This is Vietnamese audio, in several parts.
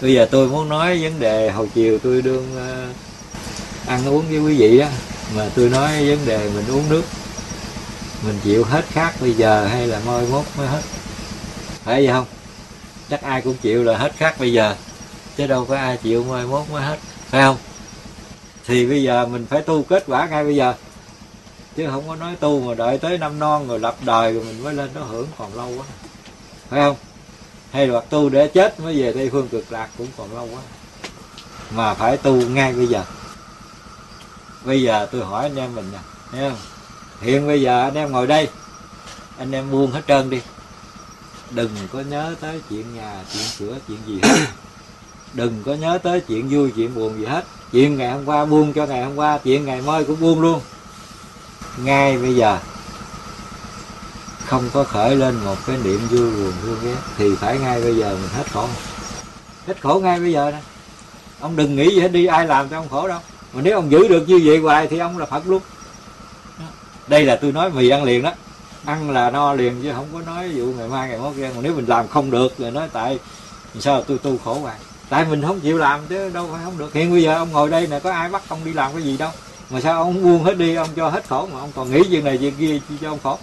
bây giờ tôi muốn nói vấn đề hồi chiều tôi đương ờ, ăn uống với quý vị đó. Mà tôi nói vấn đề mình uống nước, mình chịu hết khát bây giờ hay là mai mốt mới hết? Phải vậy không? Chắc ai cũng chịu là hết khát bây giờ, chứ đâu có ai chịu mai mốt mới hết, phải không? Thì bây giờ mình phải tu kết quả ngay bây giờ, chứ không có nói tu mà đợi tới năm non rồi lập đời rồi mình mới lên nó hưởng còn lâu quá, phải không? Hay là tu để chết mới về tây phương cực lạc cũng còn lâu quá. Mà phải tu ngay bây giờ. Bây giờ tôi hỏi anh em mình nè, thấy không? Hiện bây giờ anh em ngồi đây, anh em buông hết trơn đi. Đừng có nhớ tới chuyện nhà, chuyện cửa chuyện gì hết. Đừng có nhớ tới chuyện vui, chuyện buồn gì hết. Chuyện ngày hôm qua buông cho ngày hôm qua, chuyện ngày mai cũng buông luôn. Ngay bây giờ không có khởi lên một cái niệm vui buồn thương ghét, thì phải ngay bây giờ mình hết khổ. Hết khổ ngay bây giờ nè. Ông đừng nghĩ gì hết, đi ai làm cho ông khổ đâu. Mà nếu ông giữ được như vậy hoài thì ông là phật luôn. Đây là tôi nói mì ăn liền đó. Ăn là no liền chứ không có nói vụ ngày mai, ngày mốt kia. Còn nếu mình làm không được rồi nói tại sao tôi tu khổ hoài. Tại mình không chịu làm chứ đâu phải không được. Hiện bây giờ ông ngồi đây nè, có ai bắt ông đi làm cái gì đâu. Mà sao ông buông hết đi, ông cho hết khổ mà ông còn nghĩ chuyện này chuyện kia chi cho ông khổ?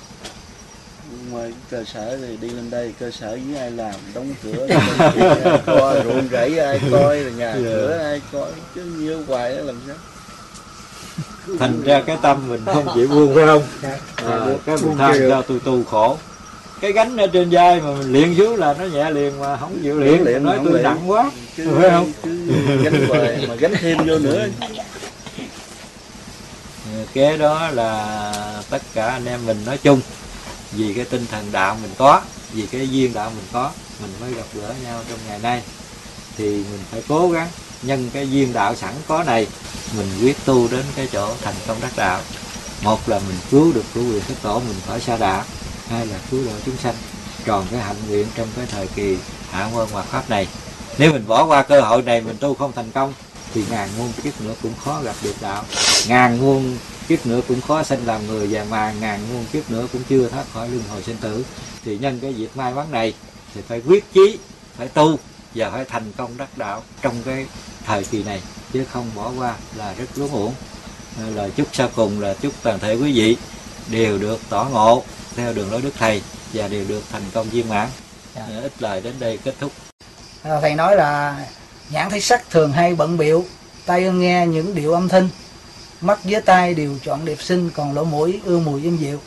Ngoài cơ sở thì đi lên đây cơ sở với ai làm đóng cửa coi ruộng rẫy ai coi rồi nhà yeah. cửa ai coi chứ nhiêu hoài đó làm sao? Thành ra cái tâm mình không chịu buông phải không? À, cái mình than cho tôi tu khổ. Cái gánh ở trên vai mà mình luyện xuống là nó nhẹ liền mà không chịu luyện. luyện nói tôi nặng quá. Chứ, phải không? chứ gánh hoài mà gánh thêm vô nữa. Cái đó là tất cả anh em mình nói chung vì cái tinh thần đạo mình có, vì cái duyên đạo mình có, mình mới gặp gỡ nhau trong ngày nay. Thì mình phải cố gắng nhân cái duyên đạo sẵn có này, mình quyết tu đến cái chỗ thành công đắc đạo. Một là mình cứu được cứu quyền thất tổ mình khỏi xa đạo hai là cứu độ chúng sanh. Tròn cái hạnh nguyện trong cái thời kỳ hạ quân hoạt pháp này, nếu mình bỏ qua cơ hội này mình tu không thành công, thì ngàn muôn kiếp nữa cũng khó gặp được đạo. Ngàn muôn kiếp nữa cũng khó sinh làm người và mà ngàn muôn kiếp nữa cũng chưa thoát khỏi luân hồi sinh tử. Thì nhân cái việc may mắn này thì phải quyết chí phải tu và phải thành công đắc đạo trong cái thời kỳ này chứ không bỏ qua là rất lún uổng. Lời chúc sau cùng là chúc toàn thể quý vị đều được tỏ ngộ theo đường lối đức thầy và đều được thành công viên mãn. Dạ. ít lời đến đây kết thúc. À, thầy nói là nhãn thấy sắc thường hay bận biệu tai nghe những điệu âm thanh mắt với tai đều chọn đẹp xinh, còn lỗ mũi ưa mùi êm dịu.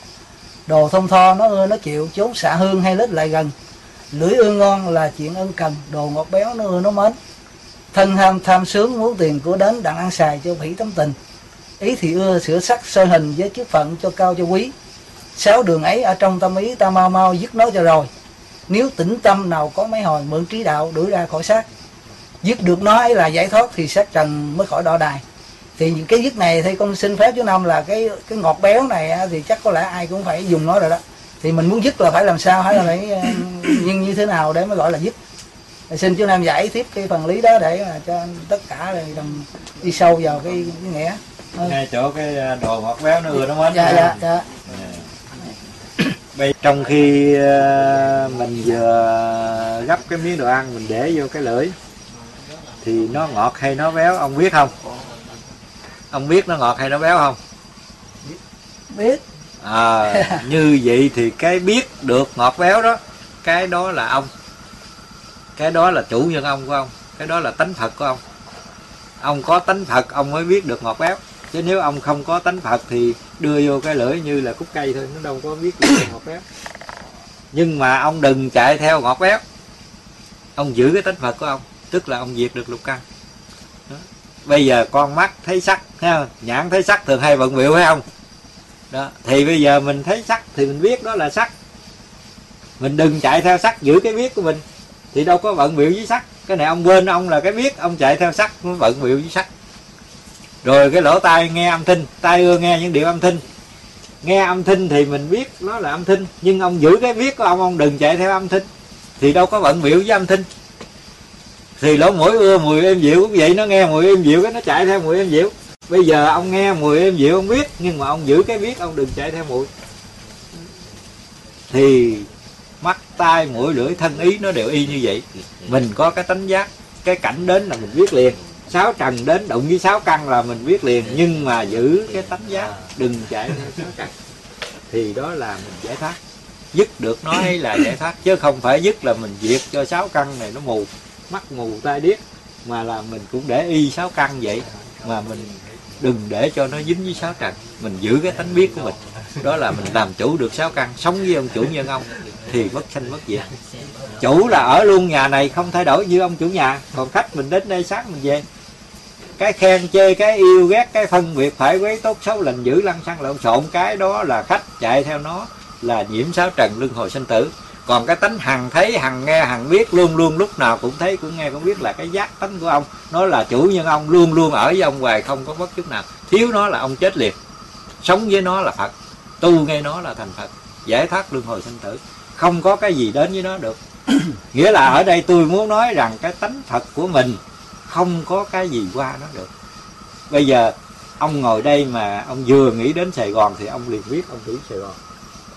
Đồ thông tho nó ưa, nó chịu, chốn xạ hương hay lết lại gần. Lưỡi ưa ngon là chuyện ân cần, đồ ngọt béo nó ưa, nó mến. Thân ham tham sướng, muốn tiền của đến, đặng ăn xài cho phỉ tấm tình. Ý thì ưa sửa sắc sơ hình với chức phận cho cao cho quý. Sáu đường ấy ở trong tâm ý ta mau mau dứt nó cho rồi. Nếu tĩnh tâm nào có mấy hồi mượn trí đạo đuổi ra khỏi xác. Dứt được nó ấy là giải thoát thì xác trần mới khỏi đọ đài thì những cái dứt này thì con xin phép chú năm là cái cái ngọt béo này thì chắc có lẽ ai cũng phải dùng nó rồi đó. Thì mình muốn dứt là phải làm sao hay là phải ờ, nhưng như thế nào để mới gọi là dứt xin chú nam giải tiếp cái phần lý đó để mà cho tất cả đồng đi sâu vào cái, cái nghĩa. Ngay chỗ cái ờ, đồ ngọt béo nó ưa nó mến dạ dạ. Dạ. Bây trong khi ờ, mình vừa gấp cái miếng đồ ăn mình để vô cái lưỡi thì nó ngọt hay nó béo ông biết không ông biết nó ngọt hay nó béo không? Biết. À, như vậy thì cái biết được ngọt béo đó cái đó là ông. Cái đó là chủ nhân ông của ông. Cái đó là tánh phật của ông. Ông có tánh phật ông mới biết được ngọt béo. Chứ nếu ông không có tánh phật thì đưa vô cái lưỡi như là cúc cây thôi nó đâu có biết được ngọt béo. Nhưng mà ông đừng chạy theo ngọt béo. Ông giữ cái tánh phật của ông tức là ông diệt được lục căn bây giờ con mắt thấy sắc ha nhãn thấy sắc thường hay vận biểu phải không? Đó, thì bây giờ mình thấy sắc thì mình biết đó là sắc. Mình đừng chạy theo sắc giữ cái biết của mình. Thì đâu có vận biểu với sắc. Cái này ông quên, ông là cái biết, ông chạy theo sắc mới vận biểu với sắc. Rồi cái lỗ tai nghe âm thanh, tai ưa nghe những điệu âm thanh. Nghe âm thanh thì mình biết nó là âm thanh, nhưng ông giữ cái biết của ông ông đừng chạy theo âm thanh. Thì đâu có vận biểu với âm thanh thì lỗ mũi ưa, mùi êm dịu cũng vậy, nó nghe mùi êm dịu cái nó chạy theo mùi êm dịu. Bây giờ ông nghe mùi êm dịu, ông biết, nhưng mà ông giữ cái biết, ông đừng chạy theo mùi. Thì mắt, tai, mũi, lưỡi, thân ý nó đều y như vậy. Mình có cái tánh giác, cái cảnh đến là mình biết liền. Sáu trần đến đụng với sáu căn là mình biết liền, nhưng mà giữ cái tánh giác, đừng chạy theo sáu trần thì đó là mình giải thoát. Dứt được nói là giải thoát, chứ không phải dứt là mình diệt cho sáu căn này nó mù mắt mù tai điếc, mà là mình cũng để y sáu căn vậy, mà mình đừng để cho nó dính với sáu trần. Mình giữ cái tánh biết của mình. Đó là mình làm chủ được sáu căn, sống với ông chủ nhân ông thì mất sanh mất diệt. Chủ là ở luôn nhà này, không thay đổi như ông chủ nhà. Còn khách mình đến đây sáng mình về. Cái khen chê, cái yêu ghét, cái phân biệt phải quấy tốt xấu lành dữ lăng xăng lộn xộn. Cái đó là khách chạy theo nó là nhiễm sáu trần luân hồi sinh tử còn cái tánh hằng thấy hằng nghe hằng biết luôn luôn lúc nào cũng thấy cũng nghe cũng biết là cái giác tánh của ông. Nó là chủ nhân ông luôn luôn ở với ông hoài không có bất chút nào. Thiếu nó là ông chết liền. Sống với nó là phật tu nghe nó là thành phật giải thoát luân hồi sinh tử. Không có cái gì đến với nó được. Nghĩa là ở đây tôi muốn nói rằng cái tánh phật của mình không có cái gì qua nó được. Bây giờ ông ngồi đây mà ông vừa nghĩ đến sài gòn thì ông liền biết ông nghĩ sài gòn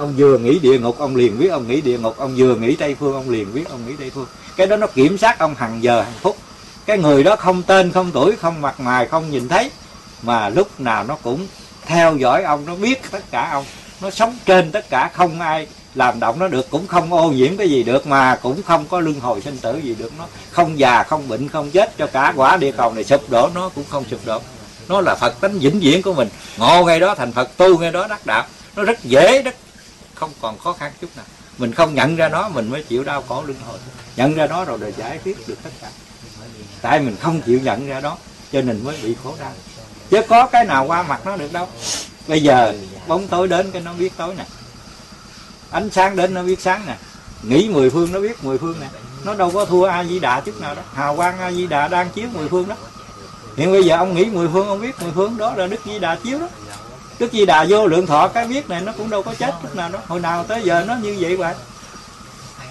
ông vừa nghĩ địa ngục, ông liền biết ông nghĩ địa ngục. Ông vừa nghĩ tây phương, ông liền biết ông nghĩ tây phương. Cái đó nó kiểm soát ông hàng giờ hàng phút. Cái người đó không tên, không tuổi, không mặt mày, không nhìn thấy, mà lúc nào nó cũng theo dõi ông, nó biết tất cả ông. Nó sống trên tất cả, không ai làm động nó được, cũng không ô nhiễm cái gì được, mà cũng không có luân hồi sinh tử gì được. Nó không già, không bệnh, không chết, cho cả quả địa cầu này sụp đổ, nó cũng không sụp đổ. Nó là phật tánh vĩnh viễn của mình. Ngộ ngay đó, thành phật tu ngay đó, đắc đạo. Nó rất dễ rất không còn khó khăn chút nào. Mình không nhận ra nó, mình mới chịu đau khổ luân hồi nhận ra nó rồi để giải quyết được tất cả. Tại mình không chịu nhận ra đó, cho nên mới bị khổ đau. Chứ có cái nào qua mặt nó được đâu. Bây giờ, bóng tối đến cái nó biết tối nè. Ánh sáng đến nó biết sáng nè. Nghĩ mười phương nó biết mười phương nè. Nó đâu có thua a di đà chút nào đó. Hào quang a di đà đang chiếu mười phương đó. Hiện bây giờ ông nghĩ mười phương, ông biết mười phương đó là đức di đà chiếu đó đức di đà vô lượng thọ, cái biết này nó cũng đâu có chết lúc nào đó. Hồi nào tới giờ nó như vậy vậy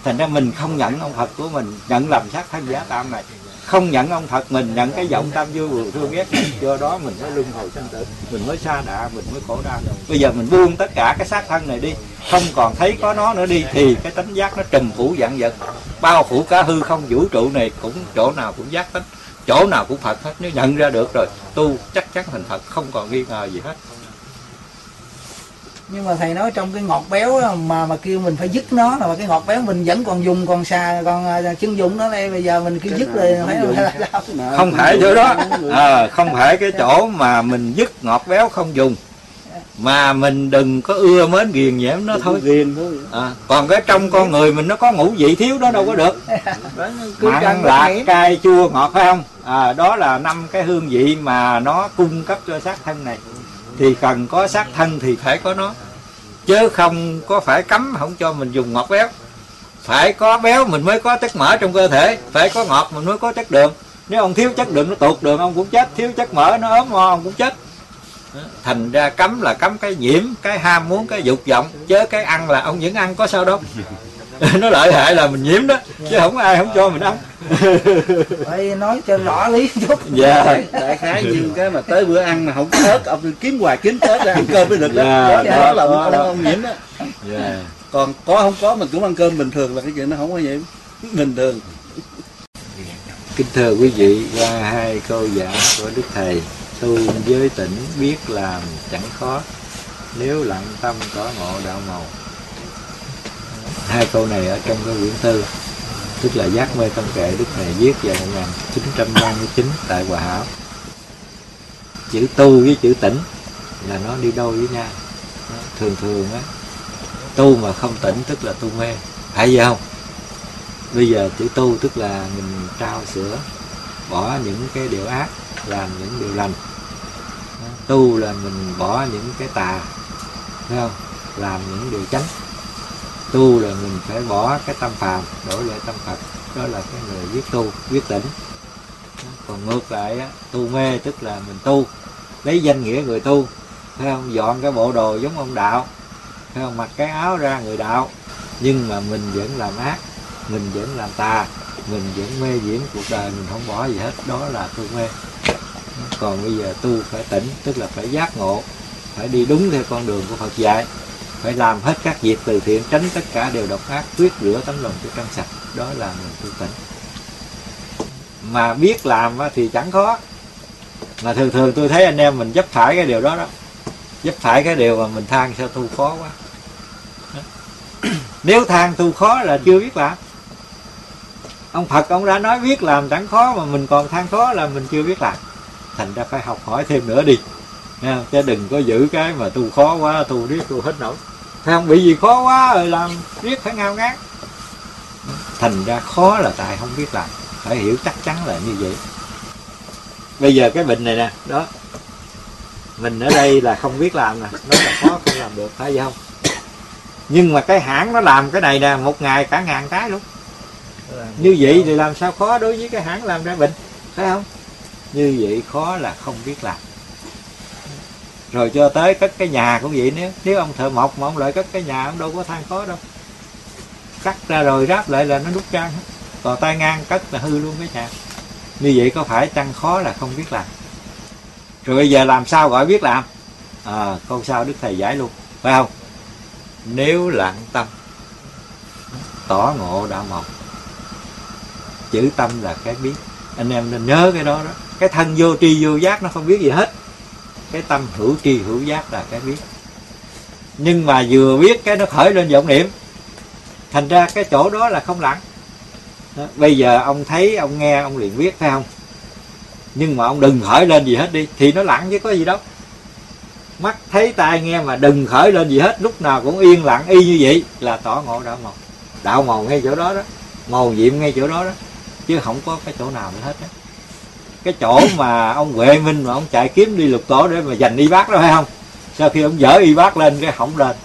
thành ra mình không nhận ông phật của mình, nhận làm sát thân giả tam này. Không nhận ông thật mình, nhận cái giọng tam vui buồn thương ghét do đó mình mới luân hồi sinh tử, mình mới xa đạ mình mới khổ đau. Bây giờ mình buông tất cả cái xác thân này đi, không còn thấy có nó nữa đi, thì cái tánh giác nó trùm phủ dạng vật. Bao phủ cả hư không, vũ trụ này cũng chỗ nào cũng giác hết chỗ nào cũng phật hết. Nếu nhận ra được rồi, tu chắc chắn thành phật, không còn nghi ngờ gì hết nhưng mà thầy nói trong cái ngọt béo đó, mà mà kêu mình phải dứt nó là cái ngọt béo mình vẫn còn dùng còn xà còn à, chân dùng nó đây bây giờ mình kêu dứt rồi phải là không? Phải chỗ đó. À, không phải cái chỗ mà mình dứt ngọt béo không dùng. Mà mình đừng có ưa mến ghiền nhiễm nó thôi. ghiền thôi à, còn cái trong con người mình nó có ngũ vị thiếu đó đâu có được. Mặn lạc cay chua ngọt phải không? À, đó là năm cái hương vị mà nó cung cấp cho xác thân này thì cần có xác thân thì phải có nó. Chứ không có phải cấm, không cho mình dùng ngọt béo. Phải có béo mình mới có chất mỡ trong cơ thể, phải có ngọt mình mới có chất đường. Nếu ông thiếu chất đường, nó tụt đường, ông cũng chết. Thiếu chất mỡ, nó ốm ho, ông cũng chết. Thành ra cấm là cấm cái nhiễm, cái ham muốn, cái dục vọng. Chứ cái ăn là ông vẫn ăn, có sao đâu. nó lợi hại là mình nhiễm đó chứ không có ai không cho mình ăn. Phải nói cho rõ lý chút. Dạ. Đại khái như cái mà tới bữa ăn mà không có ớt ông kiếm hoài kiếm tết ra ăn cơm mới được đó. Dạ, đó, đó, là đó, ông, đó. ông nhiễm đó. Dạ. Còn có không có mình cũng ăn cơm bình thường là cái chuyện nó không có nhiễm bình thường. Kính thưa quý vị, qua hai câu giảng của Đức Thầy, tu giới tỉnh biết làm chẳng khó, nếu lặng tâm có ngộ đạo màu. Hai câu này ở trong cái quyển tư, tức là giác mê tâm kệ Đức Thầy viết vào 1939 tại Hòa Hảo. Chữ tu với chữ tỉnh là nó đi đôi với nhau. Thường thường á, tu mà không tỉnh tức là tu mê, phải vậy không? bây giờ chữ tu tức là mình trao sửa bỏ những cái điều ác làm những điều lành tu là mình bỏ những cái tà phải không làm những điều chánh tu là mình phải bỏ cái tâm phàm đổi lại tâm phật. Đó là cái người biết tu biết tỉnh còn ngược lại á, tu mê tức là mình tu lấy danh nghĩa người tu. Phải không? Dọn cái bộ đồ giống ông đạo. Phải không? Mặc cái áo ra người đạo. Nhưng mà mình vẫn làm ác mình vẫn làm tà mình vẫn mê diễn cuộc đời mình không bỏ gì hết. Đó là tu mê. Còn bây giờ tu phải tỉnh tức là phải giác ngộ phải đi đúng theo con đường của Phật dạy phải làm hết các việc từ thiện, tránh tất cả đều độc ác, quyết rửa tấm lòng cho trong sạch. Đó là mình tu tỉnh. Mà biết làm thì chẳng khó. Mà thường thường tôi thấy anh em mình chấp phải cái điều đó đó. Chấp phải cái điều mà mình than sao tu khó quá. Nếu than tu khó là chưa biết làm. Ông Phật, ông đã nói biết làm chẳng khó, mà mình còn than khó là mình chưa biết làm. Thành ra phải học hỏi thêm nữa đi. Nha, chứ đừng có giữ cái mà tu khó quá, tu riết tu hết nổi không? Bị gì khó quá, rồi làm riết phải ngao ngán. Thành ra khó là tại không biết làm. Phải hiểu chắc chắn là như vậy. Bây giờ cái bệnh này nè, đó. Mình ở đây là không biết làm nè. Nó là khó, không làm được. Phải vậy không? Nhưng mà cái hãng nó làm cái này nè, một ngày cả ngàn cái luôn. Như vậy thì làm sao khó đối với cái hãng làm ra bệnh? Phải không? Như vậy khó là không biết làm rồi cho tới cất cái nhà cũng vậy nếu nếu ông thợ mộc mà ông lại cất cái nhà ông đâu có than khó đâu. Cắt ra rồi ráp lại là nó đúc trang hết còn tay ngang cất là hư luôn cái nhà. Như vậy có phải chăng khó là không biết làm. Rồi bây giờ làm sao gọi biết làm? À, câu sao đức thầy giải luôn. Phải không? Nếu lặng tâm tỏ ngộ đã mọc chữ tâm là cái biết. Anh em nên nhớ cái đó đó. Cái thân vô tri vô giác nó không biết gì hết cái tâm hữu tri, hữu giác là cái biết. Nhưng mà vừa biết cái nó khởi lên vọng niệm. Thành ra cái chỗ đó là không lặng. Đó. bây giờ ông thấy, ông nghe, ông liền biết, phải không? Nhưng mà ông đừng khởi lên gì hết đi, thì nó lặng chứ có gì đâu. Mắt thấy tai nghe mà đừng khởi lên gì hết, lúc nào cũng yên lặng, y như vậy là tỏ ngộ đạo màu. Đạo màu ngay chỗ đó đó, màu nhiệm ngay chỗ đó đó, chứ không có cái chỗ nào nữa hết đó cái chỗ mà ông Huệ Minh mà ông chạy kiếm đi lục tổ để mà giành y bác đó phải không? Sau khi ông dở y bác lên cái hỏng lên.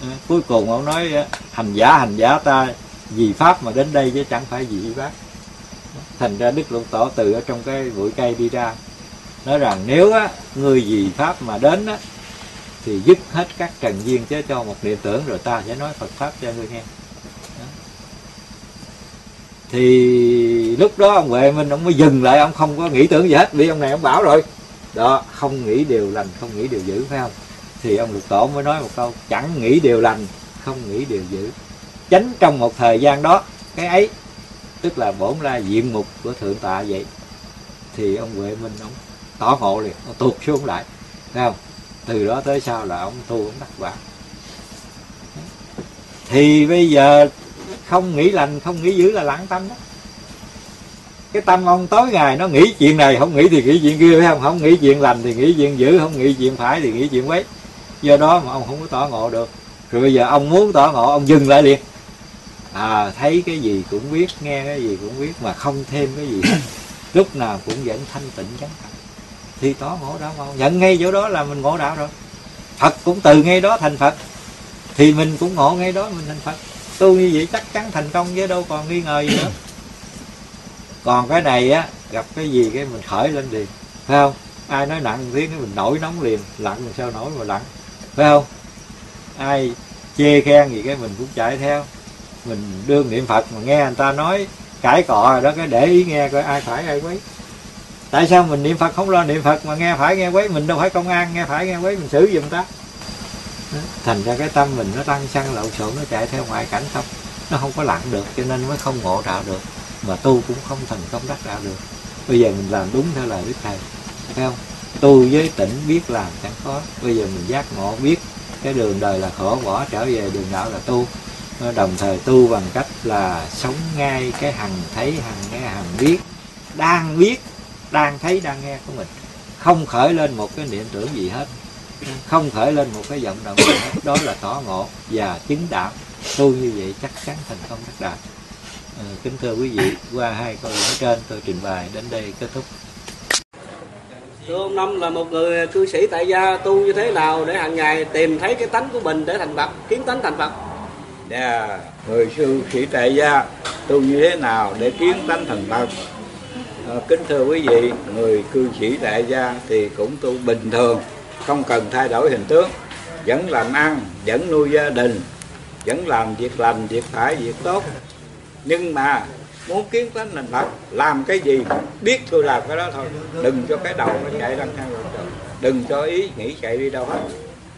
Ờ, cuối cùng ông nói ờ, hành giả hành giả ta, vì pháp mà đến đây chứ chẳng phải vì y bác. Thành ra đức lục tổ từ ở trong cái bụi cây đi ra, nói rằng nếu á người vì pháp mà đến á, thì dứt hết các trần duyên chứ cho một niệm tưởng rồi ta sẽ nói phật pháp cho ngươi nghe thì lúc đó ông Huệ Minh ông mới dừng lại, ông không có nghĩ tưởng gì hết, vì ông này ông bảo rồi. Đó, không nghĩ điều lành, không nghĩ điều dữ, phải không? Thì ông lục tổ mới nói một câu, chẳng nghĩ điều lành, không nghĩ điều dữ. Tránh trong một thời gian đó, cái ấy, tức là bổn ra diện mục của thượng tọa vậy. Thì ông Huệ Minh ông tỏ ngộ liền, ông tuột xuống lại thấy không? Từ đó tới sau là ông tu, ông đắc quả. Thì bây giờ không nghĩ lành, không nghĩ dữ là lặng tâm đó. Cái tâm ông tối ngày nó nghĩ chuyện này, không nghĩ thì nghĩ chuyện kia, phải không? Không nghĩ chuyện lành thì nghĩ chuyện dữ, không nghĩ chuyện phải thì nghĩ chuyện quấy. Do đó mà ông không có tỏ ngộ được. Rồi bây giờ ông muốn tỏ ngộ, ông dừng lại liền. À thấy cái gì cũng biết, nghe cái gì cũng biết mà không thêm cái gì. Lúc nào cũng vẫn thanh tịnh chánh thật thì tỏ ngộ đạo không. nhận ngay chỗ đó là mình ngộ đạo rồi. Phật cũng từ ngay đó thành phật. Thì mình cũng ngộ ngay đó mình thành phật tu như vậy chắc chắn thành công chứ đâu còn nghi ngờ gì nữa. Còn cái này á gặp cái gì cái mình khởi lên liền phải không? Ai nói nặng tiếng cái mình nổi nóng liền lặng làm sao nổi mà lặng phải không? Ai chê khen gì cái mình cũng chạy theo. Mình đương niệm phật mà nghe người ta nói cãi cọ rồi đó cái để ý nghe coi ai phải ai quấy. Tại sao mình niệm phật không lo niệm phật mà nghe phải nghe quấy? Mình đâu phải công an nghe phải nghe quấy mình xử giùm ta thành ra cái tâm mình nó tăng xăng, lộn xộn, nó chạy theo ngoại cảnh không? Nó không có lặng được, cho nên mới không ngộ đạo được. Mà tu cũng không thành công đắc đạo được. Bây giờ mình làm đúng theo lời đức thầy, thấy không? Tu với tỉnh biết làm chẳng khó bây giờ mình giác ngộ, biết cái đường đời là khổ, bỏ trở về đường đạo là tu. Đồng thời tu bằng cách là sống ngay cái hằng thấy, hằng nghe, hằng biết. Đang biết, đang thấy, đang nghe của mình. Không khởi lên một cái niệm tưởng gì hết không khởi lên một cái vọng động hết đó là tỏ ngộ và chứng đạo tu như vậy chắc chắn thành công đắc đạo à, kính thưa quý vị qua hai câu nói trên tôi trình bày đến đây kết thúc Thưa ông Năm là một người cư sĩ tại gia tu như thế nào để hàng ngày tìm thấy cái tánh của mình để thành Phật, kiến tánh thành Phật? Yeah. Dạ, người sư sĩ tại gia tu như thế nào để kiến tánh thành Phật? À, kính thưa quý vị, người cư sĩ tại gia thì cũng tu bình thường, không cần thay đổi hình tướng, vẫn làm ăn, vẫn nuôi gia đình, vẫn làm việc lành, việc phải, việc tốt. Nhưng mà muốn kiến tánh nền Phật làm cái gì biết tôi làm cái đó thôi. Đừng cho cái đầu nó chạy lăng thang đừng cho ý nghĩ chạy đi đâu hết.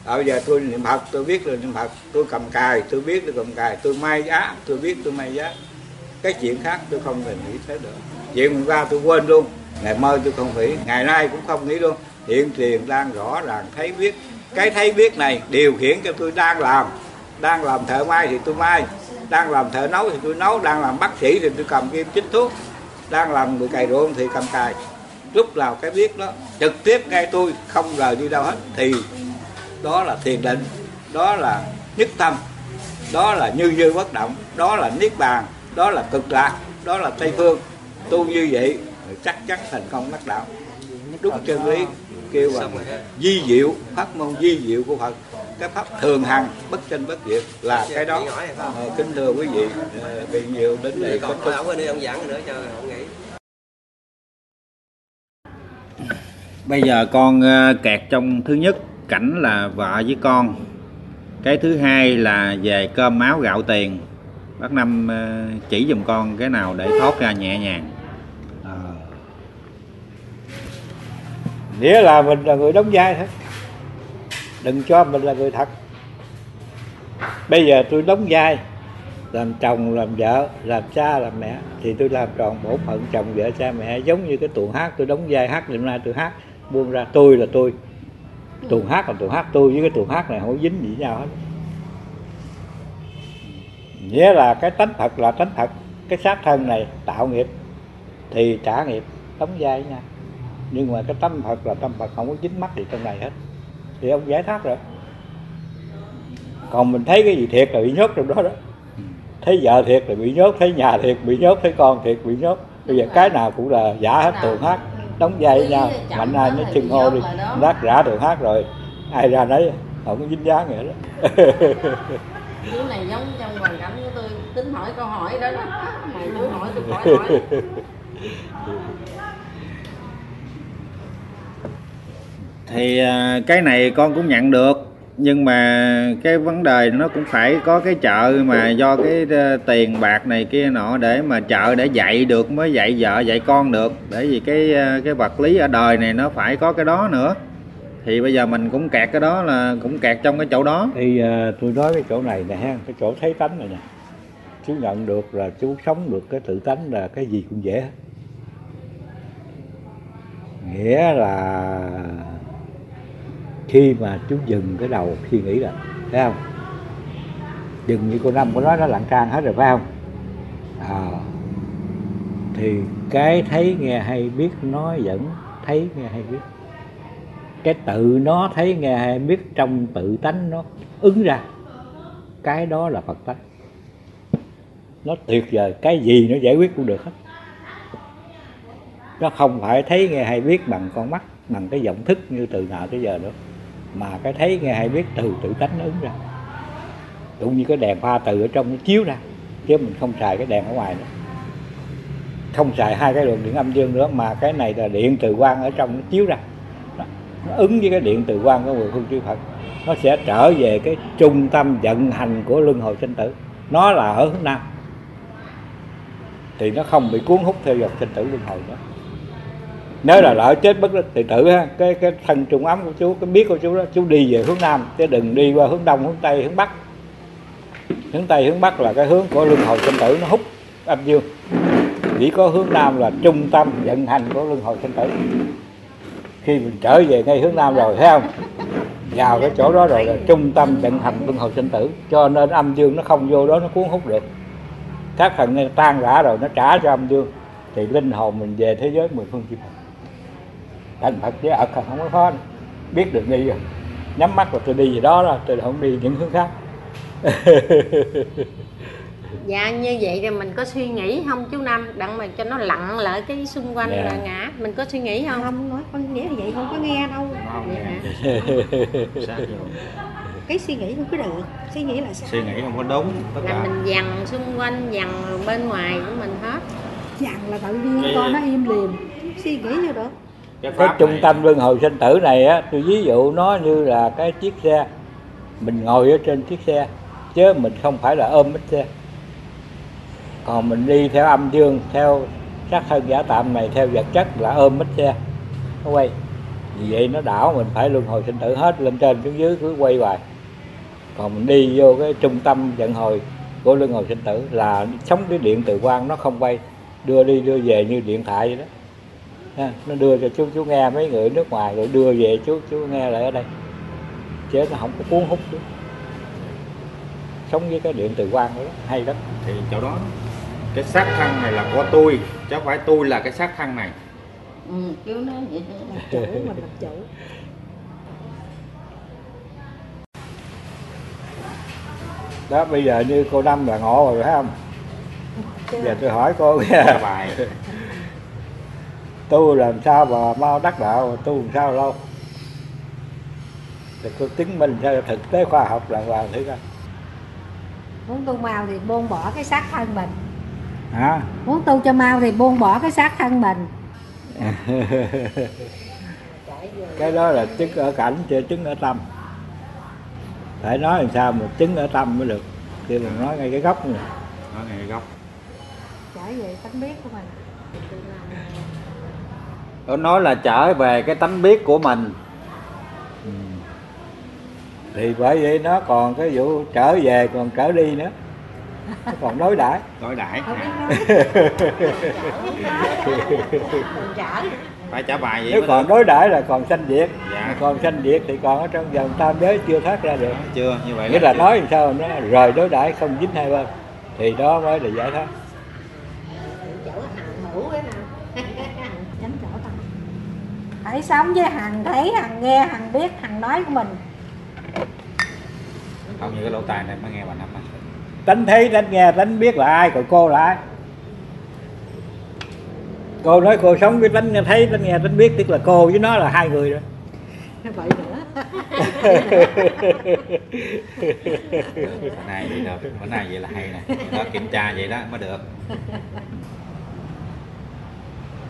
À, bây giờ tôi niệm Phật tôi biết là niệm Phật. Tôi cầm cài tôi biết tôi cầm cài. Tôi may giá tôi biết tôi may giá. Cái chuyện khác tôi không thể nghĩ tới được. Chuyện hôm qua tôi quên luôn. Ngày mơ tôi không nghĩ. Ngày nay cũng không nghĩ luôn hiện tiền đang rõ ràng thấy biết cái thấy biết này điều khiển cho tôi đang làm. Đang làm thợ may thì tôi may. Đang làm thợ nấu thì tôi nấu. Đang làm bác sĩ thì tôi cầm kim chích thuốc. Đang làm người cày ruộng thì cầm cày. Lúc nào cái biết đó, trực tiếp ngay tôi, không rời đi đâu hết, thì đó là thiền định, đó là nhất tâm, đó là như như bất động, đó là niết bàn, đó là cực lạc, đó là tây phương. Tu như vậy, chắc chắn thành công đắc đạo. Đúng chân lý kêu bằng di diệu pháp môn di diệu của phật. Cái pháp thường hằng bất tranh bất diệt là cái đó. Ờ, kính thưa quý vị ờ, vì nhiều đến đây thúc ông đi ông giảng nữa cho ông nghĩ bây giờ con ờ, kẹt trong thứ nhất cảnh là vợ với con. Cái thứ hai là về cơm máu gạo tiền. Bác năm ờ, chỉ giùm con cái nào để thoát ra nhẹ nhàng nghĩa là mình là người đóng vai thôi. Đừng cho mình là người thật. Bây giờ tôi đóng vai, làm chồng, làm vợ, làm cha, làm mẹ, thì tôi làm tròn bổn phận chồng, vợ, cha, mẹ, giống như cái tuồng hát. Tôi đóng vai hát, đêm nay tôi hát, buông ra tôi là tôi. Tuồng hát là tuồng hát tôi, với cái tuồng hát này không dính gì nhau hết. Nghĩa là cái tánh thật là tánh thật. Cái xác thân này tạo nghiệp, thì trả nghiệp, đóng vai nha nhưng mà cái tâm Phật là tâm Phật không có dính mắc gì trong này hết. Thì ông giải thoát rồi. Còn mình thấy cái gì thiệt là bị nhốt trong đó đó. Thấy vợ thiệt là bị nhốt thấy nhà thiệt bị nhốt thấy con thiệt bị nhốt. Bây giờ cái nào cũng là giả hết tuồng hát đóng vai với nhau. mạnh ai nó chừng hô đi. rác rã tuồng hát rồi. Ai ra nấy không có dính dáng nữa đó. Chú này giống trong hoàn cảnh của tôi tính hỏi câu hỏi đó đó. Mà chú hỏi tôi hỏi hỏi thì à, cái này con cũng nhận được nhưng mà cái vấn đề nó cũng phải có cái chợ mà do cái ờ, tiền bạc này kia nọ để mà chợ để dạy được mới dạy vợ dạy con được. Bởi vì cái ờ, cái vật lý ở đời này nó phải có cái đó nữa. Thì bây giờ mình cũng kẹt cái đó là cũng kẹt trong cái chỗ đó. Thì uh, tôi nói cái chỗ này nè ha cái chỗ thấy tánh này nè. Chú nhận được là chú sống được cái tự tánh là cái gì cũng dễ nghĩa là khi mà chú dừng cái đầu suy nghĩ rồi thấy không? Dừng như cô năm có nói nó lặng trang hết rồi phải không? À, thì cái thấy nghe hay biết nó vẫn thấy nghe hay biết. Cái tự nó thấy nghe hay biết trong tự tánh nó ứng ra. Cái đó là phật tánh. Nó tuyệt vời cái gì nó giải quyết cũng được hết. Nó không phải thấy nghe hay biết bằng con mắt bằng cái vọng thức như từ nào tới giờ nữa mà cái thấy nghe hay biết từ tự tánh nó ứng ra. Cũng như cái đèn pha từ ở trong nó chiếu ra, chứ mình không xài cái đèn ở ngoài nữa. Không xài hai cái luồng điện âm dương nữa, mà cái này là điện từ quang ở trong nó chiếu ra. Đó. nó ứng với cái điện từ quang của người phương chư Phật. Nó sẽ trở về cái trung tâm vận hành của luân hồi sinh tử. Nó là ở hướng nam. Thì nó không bị cuốn hút theo dòng sinh tử luân hồi nữa nếu là lỡ chết bất đắc thì tử ha, cái cái thân trung ấm của chú, cái biết của chú đó, chú đi về hướng nam, chứ đừng đi qua hướng đông, hướng tây, hướng bắc. Hướng tây, hướng bắc là cái hướng của luân hồi sinh tử, nó hút âm dương. Chỉ có hướng nam là trung tâm vận hành của luân hồi sinh tử. Khi mình trở về ngay hướng nam rồi, thấy không? Vào cái chỗ đó rồi là trung tâm vận hành luân hồi sinh tử. Cho nên âm dương nó không vô đó, nó cuốn hút được. Các phần tan rã rồi, nó trả cho âm dương. Thì linh hồn mình về thế giới mười phương chư Phật thành Phật với ật không có khó. Biết được đi rồi. Nhắm mắt là tôi đi về đó rồi tôi không đi những hướng khác. Dạ như vậy thì mình có suy nghĩ không chú năm? Đặng mà cho nó lặng lại cái xung quanh Dạ. là ngã. Mình có suy nghĩ không? Không nói con nghĩa là vậy không có nghe đâu. Dạ. cái suy nghĩ không có được. Suy nghĩ là sao? Suy nghĩ không có đúng tất là cả. mình dằn xung quanh dằn bên ngoài của mình hết. Dặn là tự nhiên con nó im lìm. Suy nghĩ vô được cái cái trung tâm luân hồi sinh tử này á tôi ví dụ nó như là cái chiếc xe. Mình ngồi ở trên chiếc xe chứ mình không phải là ôm bánh xe. Còn mình đi theo âm dương theo sắc thân giả tạm này theo vật chất là ôm bánh xe. Nó quay. Vì vậy nó đảo mình phải luân hồi sinh tử hết lên trên xuống dưới cứ quay hoài. Còn mình đi vô cái trung tâm vận hồi của luân hồi sinh tử là sống cái điện từ quang nó không quay. Đưa đi đưa về như điện thoại vậy đó ha, nó đưa cho chú chú nghe mấy người nước ngoài rồi đưa về chú chú nghe lại ở đây. Chứ nó không có cuốn hút nữa sống với cái điện từ quang đó hay lắm. Thì chỗ đó cái xác thân này là của tôi chứ không phải tôi là cái xác thân này. Ừ, chú nói vậy chủ mình làm chủ. Đó bây giờ như cô năm là ngộ rồi phải không? Giờ tôi hỏi cô Ra bài tu làm sao mà mau đắc đạo tu làm sao lâu? Thì cô chứng minh theo thực tế khoa học là hoàng thử coi muốn tu mau thì buông bỏ cái xác thân mình. Hả? Muốn tu cho mau thì buông bỏ cái xác thân mình. Cái đó là chứng ở cảnh chưa chứng ở tâm. Phải nói làm sao mà chứng ở tâm mới được. Khi mình nói ngay cái gốc này nó ngay góc trở về tánh biết của mình nó nói là trở về cái tánh biết của mình. Thì bởi vậy nó còn cái vụ trở về còn trở đi nữa. Nó còn đối đãi. Đối đãi. Phải trả bài vậy nếu còn đối đãi là còn sanh diệt. Dạ. còn sanh diệt thì còn ở trong dòng tam giới chưa thoát ra được. Chưa như vậy nghĩa là nói làm sao nó rời đối đãi không dính hai bên. Thì đó mới là giải thoát chỗ hằng hữu cái nào chánh chỗ tâm hãy sống với hằng thấy hằng nghe hằng biết hằng nói của mình. Không như cái lỗ tai này mới nghe bà năm á. Tánh thấy tánh nghe tánh biết là ai còn cô là ai. Cô nói cô sống với tánh nghe thấy tánh nghe tánh biết tức là cô với nó là hai người rồi. Vậy nữa. Bữa nay vậy được bữa nay vậy là hay nè. Đó kiểm tra vậy đó mới được.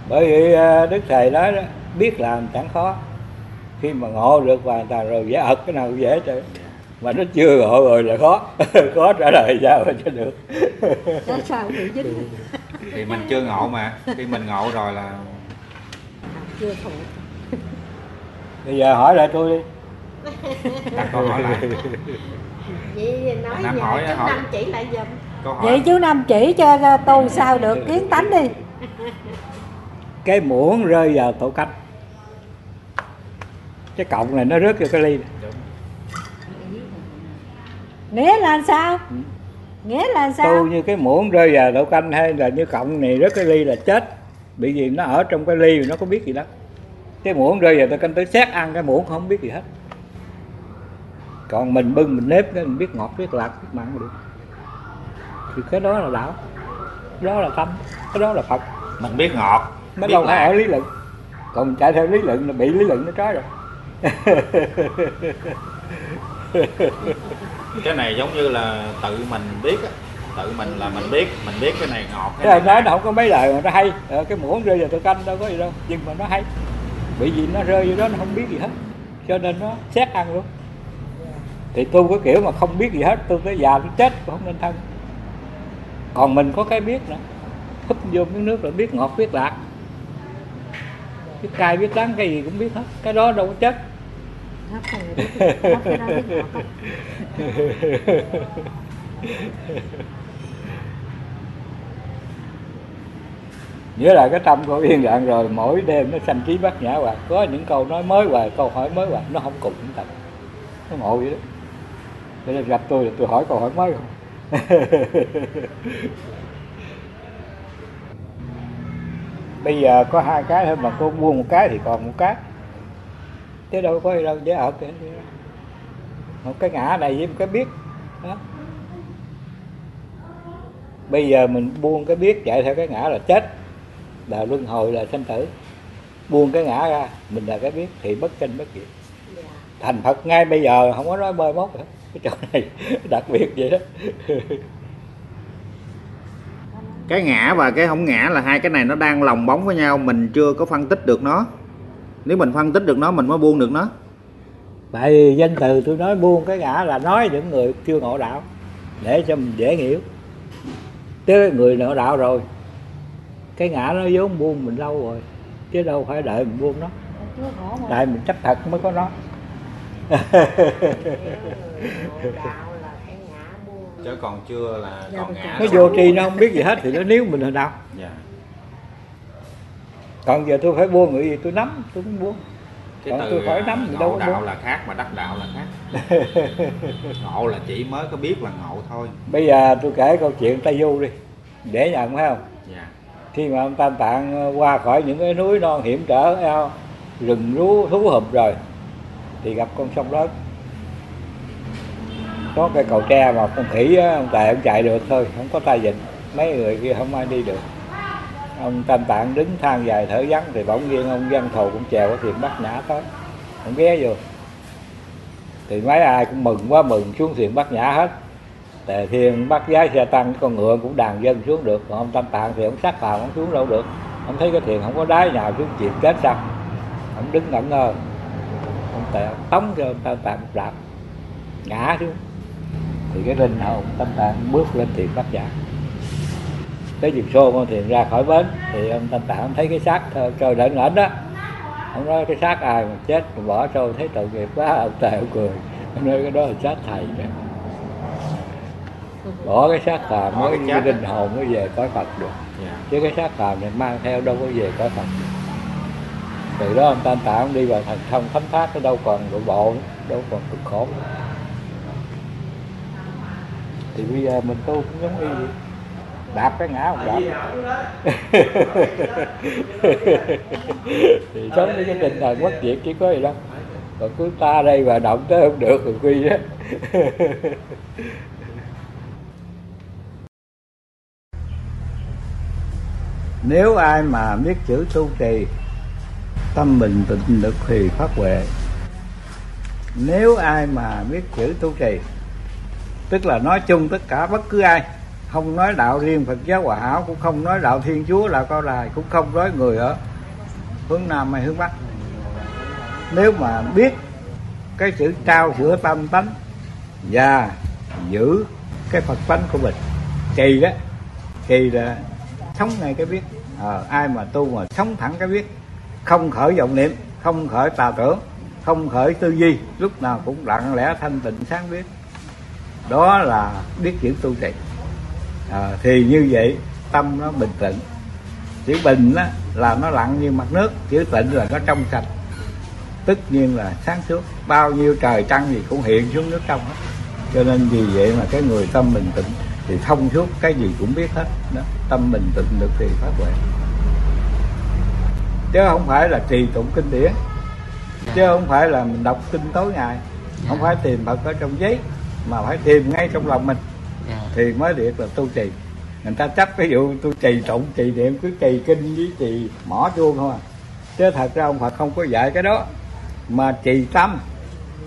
Bởi vì à, đức thầy nói đó biết làm chẳng khó. Khi mà ngộ được hoàn toàn rồi dễ ật cái nào cũng dễ trời mà nó chưa ngộ rồi là khó. Khó trả lời sao mà cho được. Đó sao cũng bị dính thì mình chưa ngộ mà. Khi mình ngộ rồi là chưa thuộc bây giờ hỏi lại tôi đi. Đặt câu hỏi lại. Vậy nói Nam giờ hỏi- chú hỏi. Năm chỉ lại giùm. Câu hỏi. Vậy chú năm chỉ cho tu sao được? Kiến tánh đi. Cái muỗng rơi vào tổ canh cái cọng này nó rớt vô cái ly này. nghĩa là sao? Nghĩa là sao? Tu như cái muỗng rơi vào đậu canh hay là như cọng này rớt cái ly là chết. Bị gì nó ở trong cái ly nó có biết gì đâu. Cái muỗng rơi vào đậu canh tới xét ăn cái muỗng không biết gì hết. Còn mình bưng mình nếp cái mình biết ngọt biết lạc biết mặn được. Thì cái đó là đạo. Cái đó là tâm. Cái đó là phật. Mình biết ngọt nó biết đâu phải ở lý luận. Còn mình chạy theo lý luận là bị lý luận nó trói rồi cái này giống như là tự mình biết á. Tự mình là mình biết mình biết cái này ngọt cái này nói nó không có mấy lời mà nó hay. Ờ, cái muỗng rơi vào tô canh đâu có gì đâu nhưng mà nó hay. Bị gì nó rơi vô đó nó không biết gì hết cho nên nó xét ăn luôn. Thì tu cái kiểu mà không biết gì hết tu tới già tới chết cũng không nên thân. Còn mình có cái biết nữa húp vô miếng nước là biết ngọt biết lạc. Biết cay biết đắng cái gì cũng biết hết. Cái đó đâu có chết nghĩa là cái tâm của yên lặng rồi, mỗi đêm nó sanh trí bát nhã hoài. Có những câu nói mới hoài, câu hỏi mới hoài, nó không cùng chúng ta nó ngộ vậy đó. Cho nên gặp tôi là tôi hỏi câu hỏi mới không? Bây giờ có hai cái thôi, mà cô buông một cái thì còn một cái chứ đâu có gì đâu dễ ở cái một cái ngã này với một cái biết, đó. Bây giờ mình buông cái biết chạy theo cái ngã là chết. Là luân hồi là sanh tử. Buông cái ngã ra, mình là cái biết, thì bất tranh bất diệt. Thành phật ngay bây giờ, không có nói bơi mốt nữa. Cái chỗ này đặc biệt vậy đó. Cái ngã và cái không ngã là hai cái này nó đang lồng bóng với nhau, mình chưa có phân tích được nó nếu mình phân tích được nó mình mới buông được nó. Tại vì danh từ tôi nói buông cái ngã là nói những người chưa ngộ đạo để cho mình dễ hiểu. Tới người ngộ đạo rồi cái ngã nó vốn buông mình lâu rồi chứ đâu phải đợi mình buông nó. Tại mình chấp thật mới có nó. Là chứ còn chưa là Dạ, còn ngã nó vô tri nó không biết gì hết thì nó níu mình hồi nào. Dạ. Còn giờ tôi phải buông người gì? Tôi nắm tôi cũng buông. Cái Còn từ tôi phải à, nắm đâu ngộ có đạo buông. là khác mà đắc đạo là khác. Ngộ là chỉ mới có biết là ngộ thôi. Bây giờ tôi kể câu chuyện tây du đi. Để nhận phải không? Dạ. Khi mà ông tam tạng qua khỏi những cái núi non hiểm trở eo rừng rú thú hụp rồi thì gặp con sông lớn. Có cái cầu tre mà con khỉ á, ông tài ông chạy được thôi không có tay vịn mấy người kia không ai đi được ông tam tạng đứng than dài thở vắng, thì bỗng nhiên ông văn thù cũng chèo cái thuyền bắt nhã tới. Ông ghé vô. Thì mấy ai cũng mừng quá, mừng xuống thuyền bắt nhã hết. Tề Thiên bắt giá xe tăng, con ngựa cũng đàn dân xuống được. Còn ông Tam Tạng thì ông sát vào, ông xuống đâu được. Ông thấy cái thuyền không có đáy nào xuống, chìm chết sao? Ông đứng ngẩn ngơ. Ông Tề ông tống cho ông Tam Tạng một đạp, ngã xuống. Thì cái linh hồn Tam Tạng bước lên thuyền bắt giá tới dịp xô con thuyền ra khỏi bến thì ông Tam Tạng ông thấy cái xác trời đỡ ngẩn đó. Ông nói cái xác ai mà chết mà bỏ trôi thấy tội nghiệp quá ông Tề ông cười. Ông nói cái đó là xác thầy đó bỏ cái xác phàm mới cái linh hồn mới về cõi Phật được. Dạ. Chứ cái xác phàm này mang theo đâu có về cõi Phật được. từ đó ông Tam Tạng ông đi vào thần thông thánh thác nó đâu còn nội bộ đâu còn cực khổ thì bây giờ mình tu cũng giống y vậy đạp cái ngã không đạp. thì sống với cái tinh thần bất diệt chỉ có gì đâu còn cứ ta đây và động tới không được rồi quy á nếu ai mà biết chữ tu trì tâm bình tịnh lực thì phát huệ. Nếu ai mà biết chữ tu trì tức là nói chung tất cả bất cứ ai không nói đạo riêng Phật giáo Hòa Hảo cũng không nói đạo Thiên Chúa là Cao Đài cũng không nói người ở hướng Nam hay hướng Bắc. Nếu mà biết cái chữ trao sửa tâm tánh và giữ cái Phật tánh của mình kỳ đó kỳ là sống ngay cái biết. À, ai mà tu mà sống thẳng cái biết không khởi vọng niệm không khởi tà tưởng không khởi tư duy lúc nào cũng lặng lẽ thanh tịnh sáng biết. Đó là biết chữ tu trì à, thì như vậy tâm nó bình tĩnh. Chữ bình đó là nó lặng như mặt nước. Chữ tịnh là nó trong sạch. Tất nhiên là sáng suốt. Bao nhiêu trời trăng gì cũng hiện xuống nước trong hết. Cho nên vì vậy mà cái người tâm bình tĩnh thì thông suốt cái gì cũng biết hết. Đó tâm bình tĩnh được thì phát huệ. Chứ không phải là trì tụng kinh điển. Chứ không phải là mình đọc kinh tối ngày. Không phải tìm Phật ở trong giấy mà phải tìm ngay trong lòng mình thì mới được là tu trì. Người ta chấp cái vụ tu trì tụng trì niệm cứ trì kinh với trì mỏ chuông thôi à. chứ thật ra ông Phật không có dạy cái đó. Mà trì tâm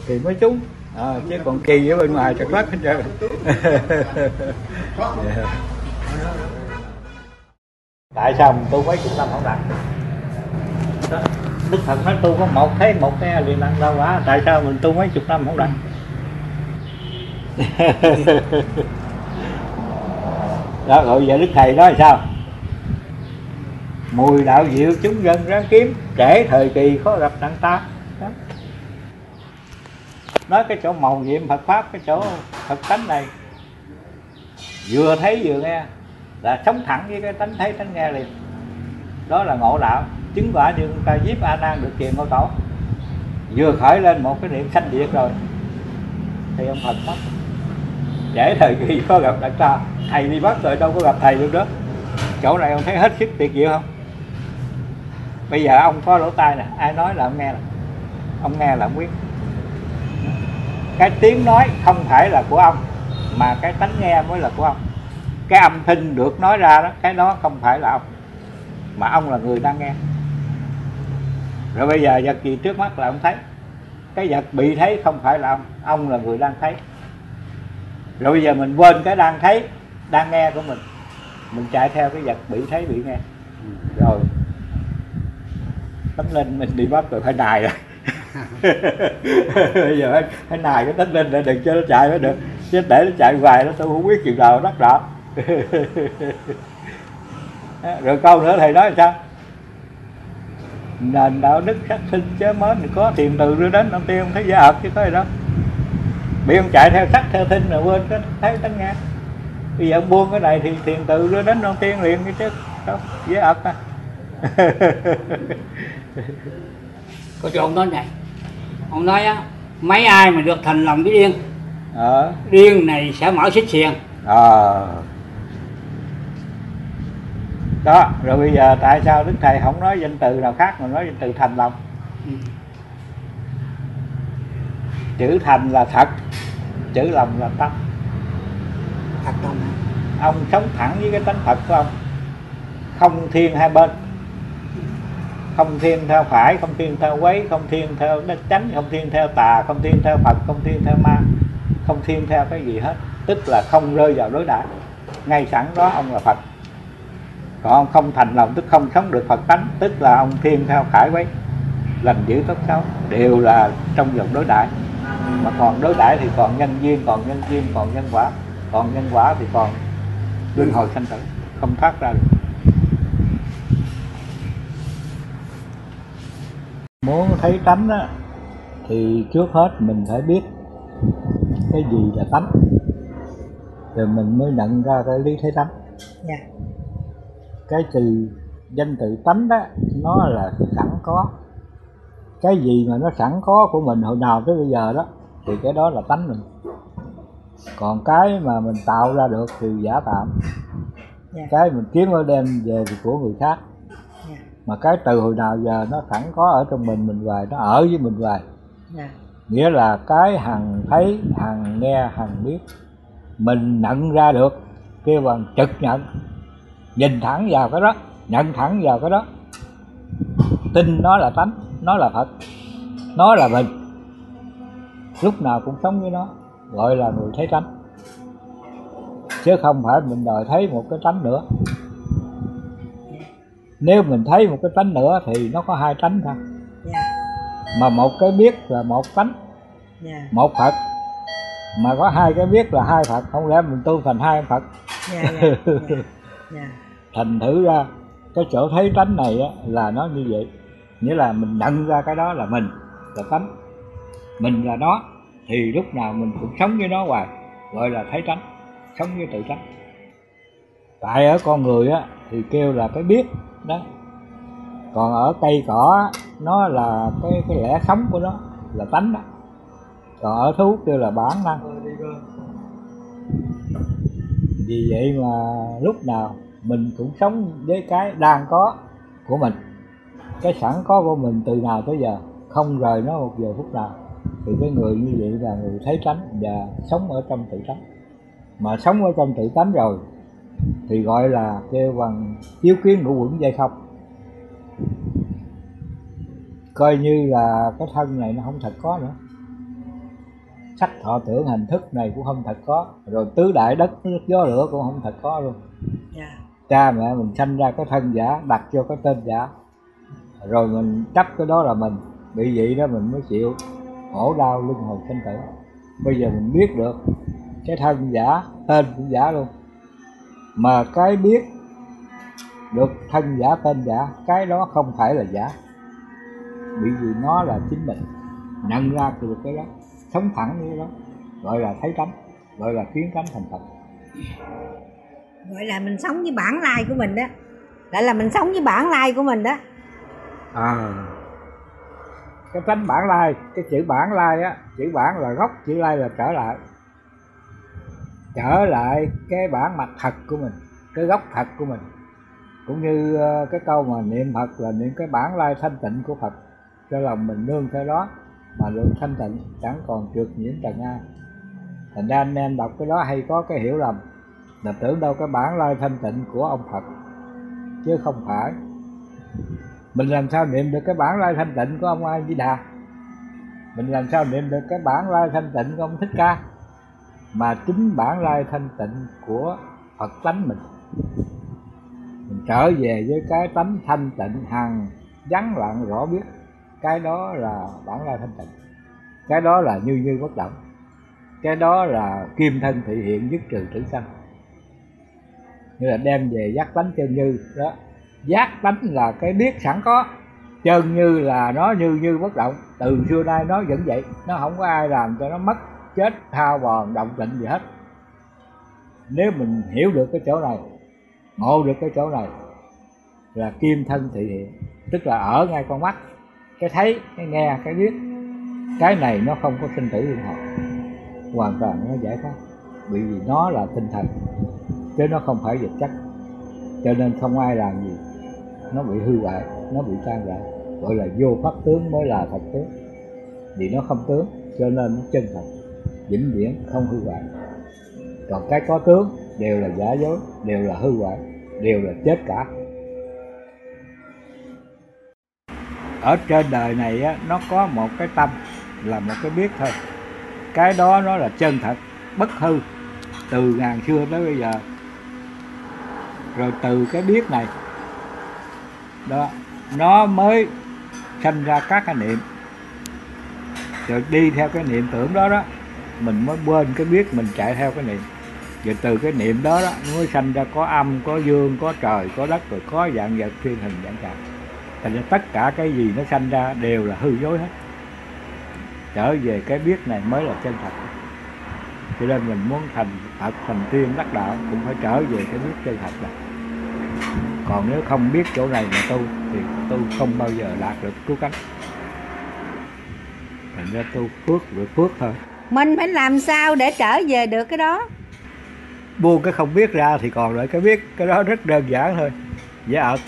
thì mới trúng à, chứ còn trì ở bên ngoài trật lất hết trơn. Tại sao mình tu mấy chục năm không đạt Đó. Đức Phật nói tu có một thấy một cái liền đăng đâu quá tại sao mình tu mấy chục năm không đạt đó, rồi giờ đức thầy nói sao? Mùi đạo diệu chúng dân ráng kiếm trễ thời kỳ khó gặp đặng ta. Đó. nói cái chỗ màu nhiệm Phật pháp, cái chỗ Phật tánh này. Vừa thấy vừa nghe, là sống thẳng với cái tánh, thấy tánh nghe liền. Đó là ngộ đạo. Chứng quả như ta giúp a nan được kiền ngô tổ. Vừa khởi lên một cái niệm sanh diệt rồi. Thì ông Phật pháp để thời kỳ có gặp đặng ta thầy đi bắt rồi đâu có gặp thầy được đó. Chỗ này ông thấy hết sức tuyệt diệu không? Bây giờ ông có lỗ tai nè, ai nói là ông nghe nè ông nghe là ông biết. Cái tiếng nói không phải là của ông, mà cái tánh nghe mới là của ông. Cái âm thanh được nói ra đó, cái đó không phải là ông, mà ông là người đang nghe. Rồi bây giờ vật gì trước mắt là ông thấy. Cái vật bị thấy không phải là ông ông là người đang thấy rồi bây giờ mình quên cái đang thấy đang nghe của mình. Mình chạy theo cái vật bị thấy bị nghe. Rồi. Tấm linh mình đi bắt rồi phải đài rồi bây giờ phải, phải nài cái tấm linh để đừng cho nó chạy mới được. Chứ để nó chạy hoài nó tôi không biết chừng nào đắc đạo rồi câu nữa thầy nói sao? Nền đạo đức sắc sinh chớ mến thì có tiền từ đưa đến ông tiên không thấy giả hợp chứ có gì đâu bị ông chạy theo sắc theo thinh rồi quên cái thấy tánh nghe bây giờ ông buông cái này thì thiền tự đưa đến non tiên liền cái chứ. Đâu dễ ập à có chỗ ông nói này ông nói á mấy ai mà được thành lòng với điên ờ. điên này sẽ mở xích xiềng. Ờ. Đó rồi bây giờ tại sao đức thầy không nói danh từ nào khác mà nói danh từ thành lòng? Ừ. chữ thành là thật chữ lòng là tâm. Thật lòng ông sống thẳng với cái tánh thật của ông. Không thiên hai bên. Không thiên theo phải không thiên theo quấy không thiên theo đất chánh không thiên theo tà không thiên theo phật không thiên theo ma không thiên theo cái gì hết. Tức là không rơi vào đối đãi. Ngay sẵn đó ông là phật. Còn ông không thành lòng tức không sống được phật tánh tức là ông thiên theo khải quấy. Lành dữ tốt xấu đều là trong vòng đối đãi mà còn đối đãi thì còn nhân duyên còn nhân duyên còn nhân quả. Còn nhân quả thì còn luân hồi sanh tử không thoát ra được. Muốn thấy tánh á thì trước hết mình phải biết cái gì là tánh. Rồi mình mới nhận ra cái lý thấy tánh. Dạ. cái từ danh từ tánh đó nó là sẵn có. Cái gì mà nó sẵn có của mình hồi nào tới bây giờ đó thì cái đó là tánh mình. Còn cái mà mình tạo ra được thì giả tạm Dạ. cái mình kiếm ở đem về thì của người khác. Dạ. mà cái từ hồi nào giờ nó sẵn có ở trong mình mình hoài nó ở với mình hoài. Dạ. nghĩa là cái hằng thấy hằng nghe hằng biết mình nhận ra được kêu bằng trực nhận. Nhìn thẳng vào cái đó nhận thẳng vào cái đó. Tin nó là tánh nó là phật nó là mình lúc nào cũng sống với nó gọi là người thấy tánh chứ không phải mình đòi thấy một cái tánh nữa nếu mình thấy một cái tánh nữa thì nó có hai tánh thôi Dạ. mà một cái biết là một tánh Dạ. một phật mà có hai cái biết là hai phật không lẽ mình tu thành hai phật Dạ. Dạ. Dạ. Dạ. thành thử ra cái chỗ thấy tánh này á, là nó như vậy nghĩa là mình nhận ra cái đó là mình là tánh mình là nó thì lúc nào mình cũng sống với nó hoài gọi là thấy tránh sống với tự tránh tại ở con người á thì kêu là cái biết đó. Còn ở cây cỏ á, nó là cái cái lẽ sống của nó là tánh đó. Còn ở thú kêu là bản năng. Vì vậy mà lúc nào mình cũng sống với cái đang có của mình. Cái sẵn có của mình từ nào tới giờ không rời nó một giờ phút nào thì cái người như vậy là người thấy tránh và sống ở trong tự tánh. Mà sống ở trong tự tánh rồi thì gọi là kêu bằng chiếu kiến ngũ quẩn dây không. Coi như là cái thân này nó không thật có nữa. Sắc thọ tưởng hành thức này cũng không thật có. Rồi tứ đại đất nước gió lửa cũng không thật có luôn. Dạ. cha mẹ mình sanh ra cái thân giả đặt cho cái tên giả. Rồi mình chấp cái đó là mình. Bị vậy đó mình mới chịu khổ đau luân hồi sanh tử. Bây giờ mình biết được cái thân giả tên cũng giả luôn. Mà cái biết được thân giả tên giả cái đó không phải là giả. Bởi vì nó là chính mình nhận ra được cái đó sống thẳng như đó gọi là thấy tánh gọi là kiến tánh thành phật. Gọi là mình sống với bản lai của mình đó. Lại là mình sống với bản lai của mình đó. À cái tánh bản lai, cái chữ bản lai á, chữ bản là gốc, chữ lai là trở lại. Trở lại cái bản mặt thật của mình, cái gốc thật của mình. Cũng như ờ, cái câu mà niệm phật là niệm cái bản lai thanh tịnh của phật. Cho lòng mình nương theo đó mà lượng thanh tịnh, chẳng còn trượt nhiễm trần ai. Thành ra anh em đọc cái đó hay có cái hiểu lầm là tưởng đâu cái bản lai thanh tịnh của ông phật, chứ không phải mình làm sao niệm được cái bản lai thanh tịnh của ông a di đà? Mình làm sao niệm được cái bản lai thanh tịnh của ông thích ca? Mà chính bản lai thanh tịnh của phật tánh mình. Mình trở về với cái tánh thanh tịnh hằng, vắng lặng, rõ biết. Cái đó là bản lai thanh tịnh. Cái đó là như như bất động. Cái đó là kim thân thị hiện dứt trừ tử sanh. Như là đem về giác tánh chân như, đó giác tánh là cái biết sẵn có. Chân như là nó như như bất động. Từ xưa nay nó vẫn vậy. Nó không có ai làm cho nó mất chết thao bòn động tịnh gì hết. Nếu mình hiểu được cái chỗ này, ngộ được cái chỗ này, là kim thân thị hiện. Tức là ở ngay con mắt. Cái thấy, cái nghe, cái biết. Cái này nó không có sinh tử luân hồi hoàn toàn nó giải thoát. Bởi vì nó là tinh thần. Chứ nó không phải vật chất. Cho nên không ai làm gì nó bị hư hoại nó bị tan rã. Gọi là vô pháp tướng mới là thật tướng. Vì nó không tướng cho nên nó chân thật vĩnh viễn không hư hoại. Còn cái có tướng đều là giả dối đều là hư hoại đều là chết cả. Ở trên đời này á, nó có một cái tâm là một cái biết thôi. Cái đó nó là chân thật bất hư từ ngàn xưa tới bây giờ. Rồi từ cái biết này đó. Nó mới sanh ra các cái niệm. Rồi đi theo cái niệm tưởng đó đó, mình mới quên cái biết mình chạy theo cái niệm. Rồi từ cái niệm đó đó, nó mới sanh ra có âm, có dương, có trời, có đất, rồi có dạng vật, thiên hình, dạng trạng thành ra tất cả cái gì nó sanh ra đều là hư dối hết. Trở về cái biết này mới là chân thật. Cho nên mình muốn thành Phật, thành tiên đắc đạo cũng phải trở về cái biết chân thật này còn nếu không biết chỗ này mà tu thì tu không bao giờ đạt được cứu cánh. Thành ra tu phước được phước thôi. Mình phải làm sao để trở về được cái đó? Buông cái không biết ra thì còn lại cái biết cái đó rất đơn giản thôi. Dễ ợt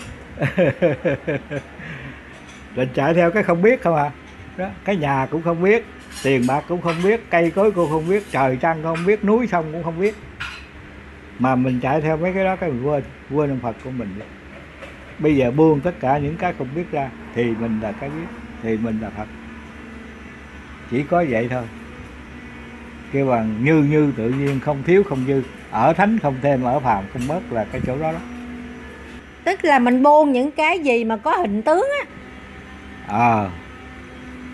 định chạy theo cái không biết không à? Đó cái nhà cũng không biết tiền bạc cũng không biết cây cối cũng không biết trời trăng cũng không biết núi sông cũng không biết mà mình chạy theo mấy cái đó cái mình quên quên ông phật của mình bây giờ buông tất cả những cái không biết ra thì mình là cái biết thì mình là phật. Chỉ có vậy thôi. Kêu bằng như như tự nhiên không thiếu không dư. Ở thánh không thêm ở phàm không bớt là cái chỗ đó đó. Tức là mình buông những cái gì mà có hình tướng á. Ờ.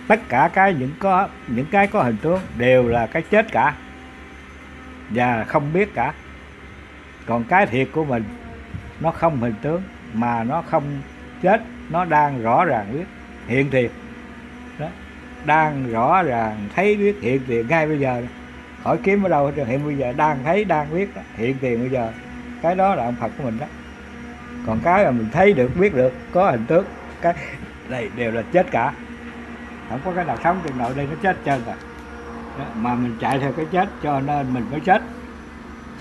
Tất cả cái những có những cái có hình tướng đều là cái chết cả. Và không biết cả còn cái thiệt của mình, nó không hình tướng, mà nó không chết, nó đang rõ ràng biết, hiện thiệt đó, đang rõ ràng thấy biết, hiện tiền. Ngay bây giờ khỏi kiếm ở đâu hết hiện bây giờ đang thấy, đang biết, đó. hiện tiền bây giờ. Cái đó là ông Phật của mình đó. Còn cái mà mình thấy được, biết được, có hình tướng, cái này đều là chết cả. Không có cái nào sống trên nội đây nó chết chân cả à. đó. mà mình chạy theo cái chết cho nên mình mới chết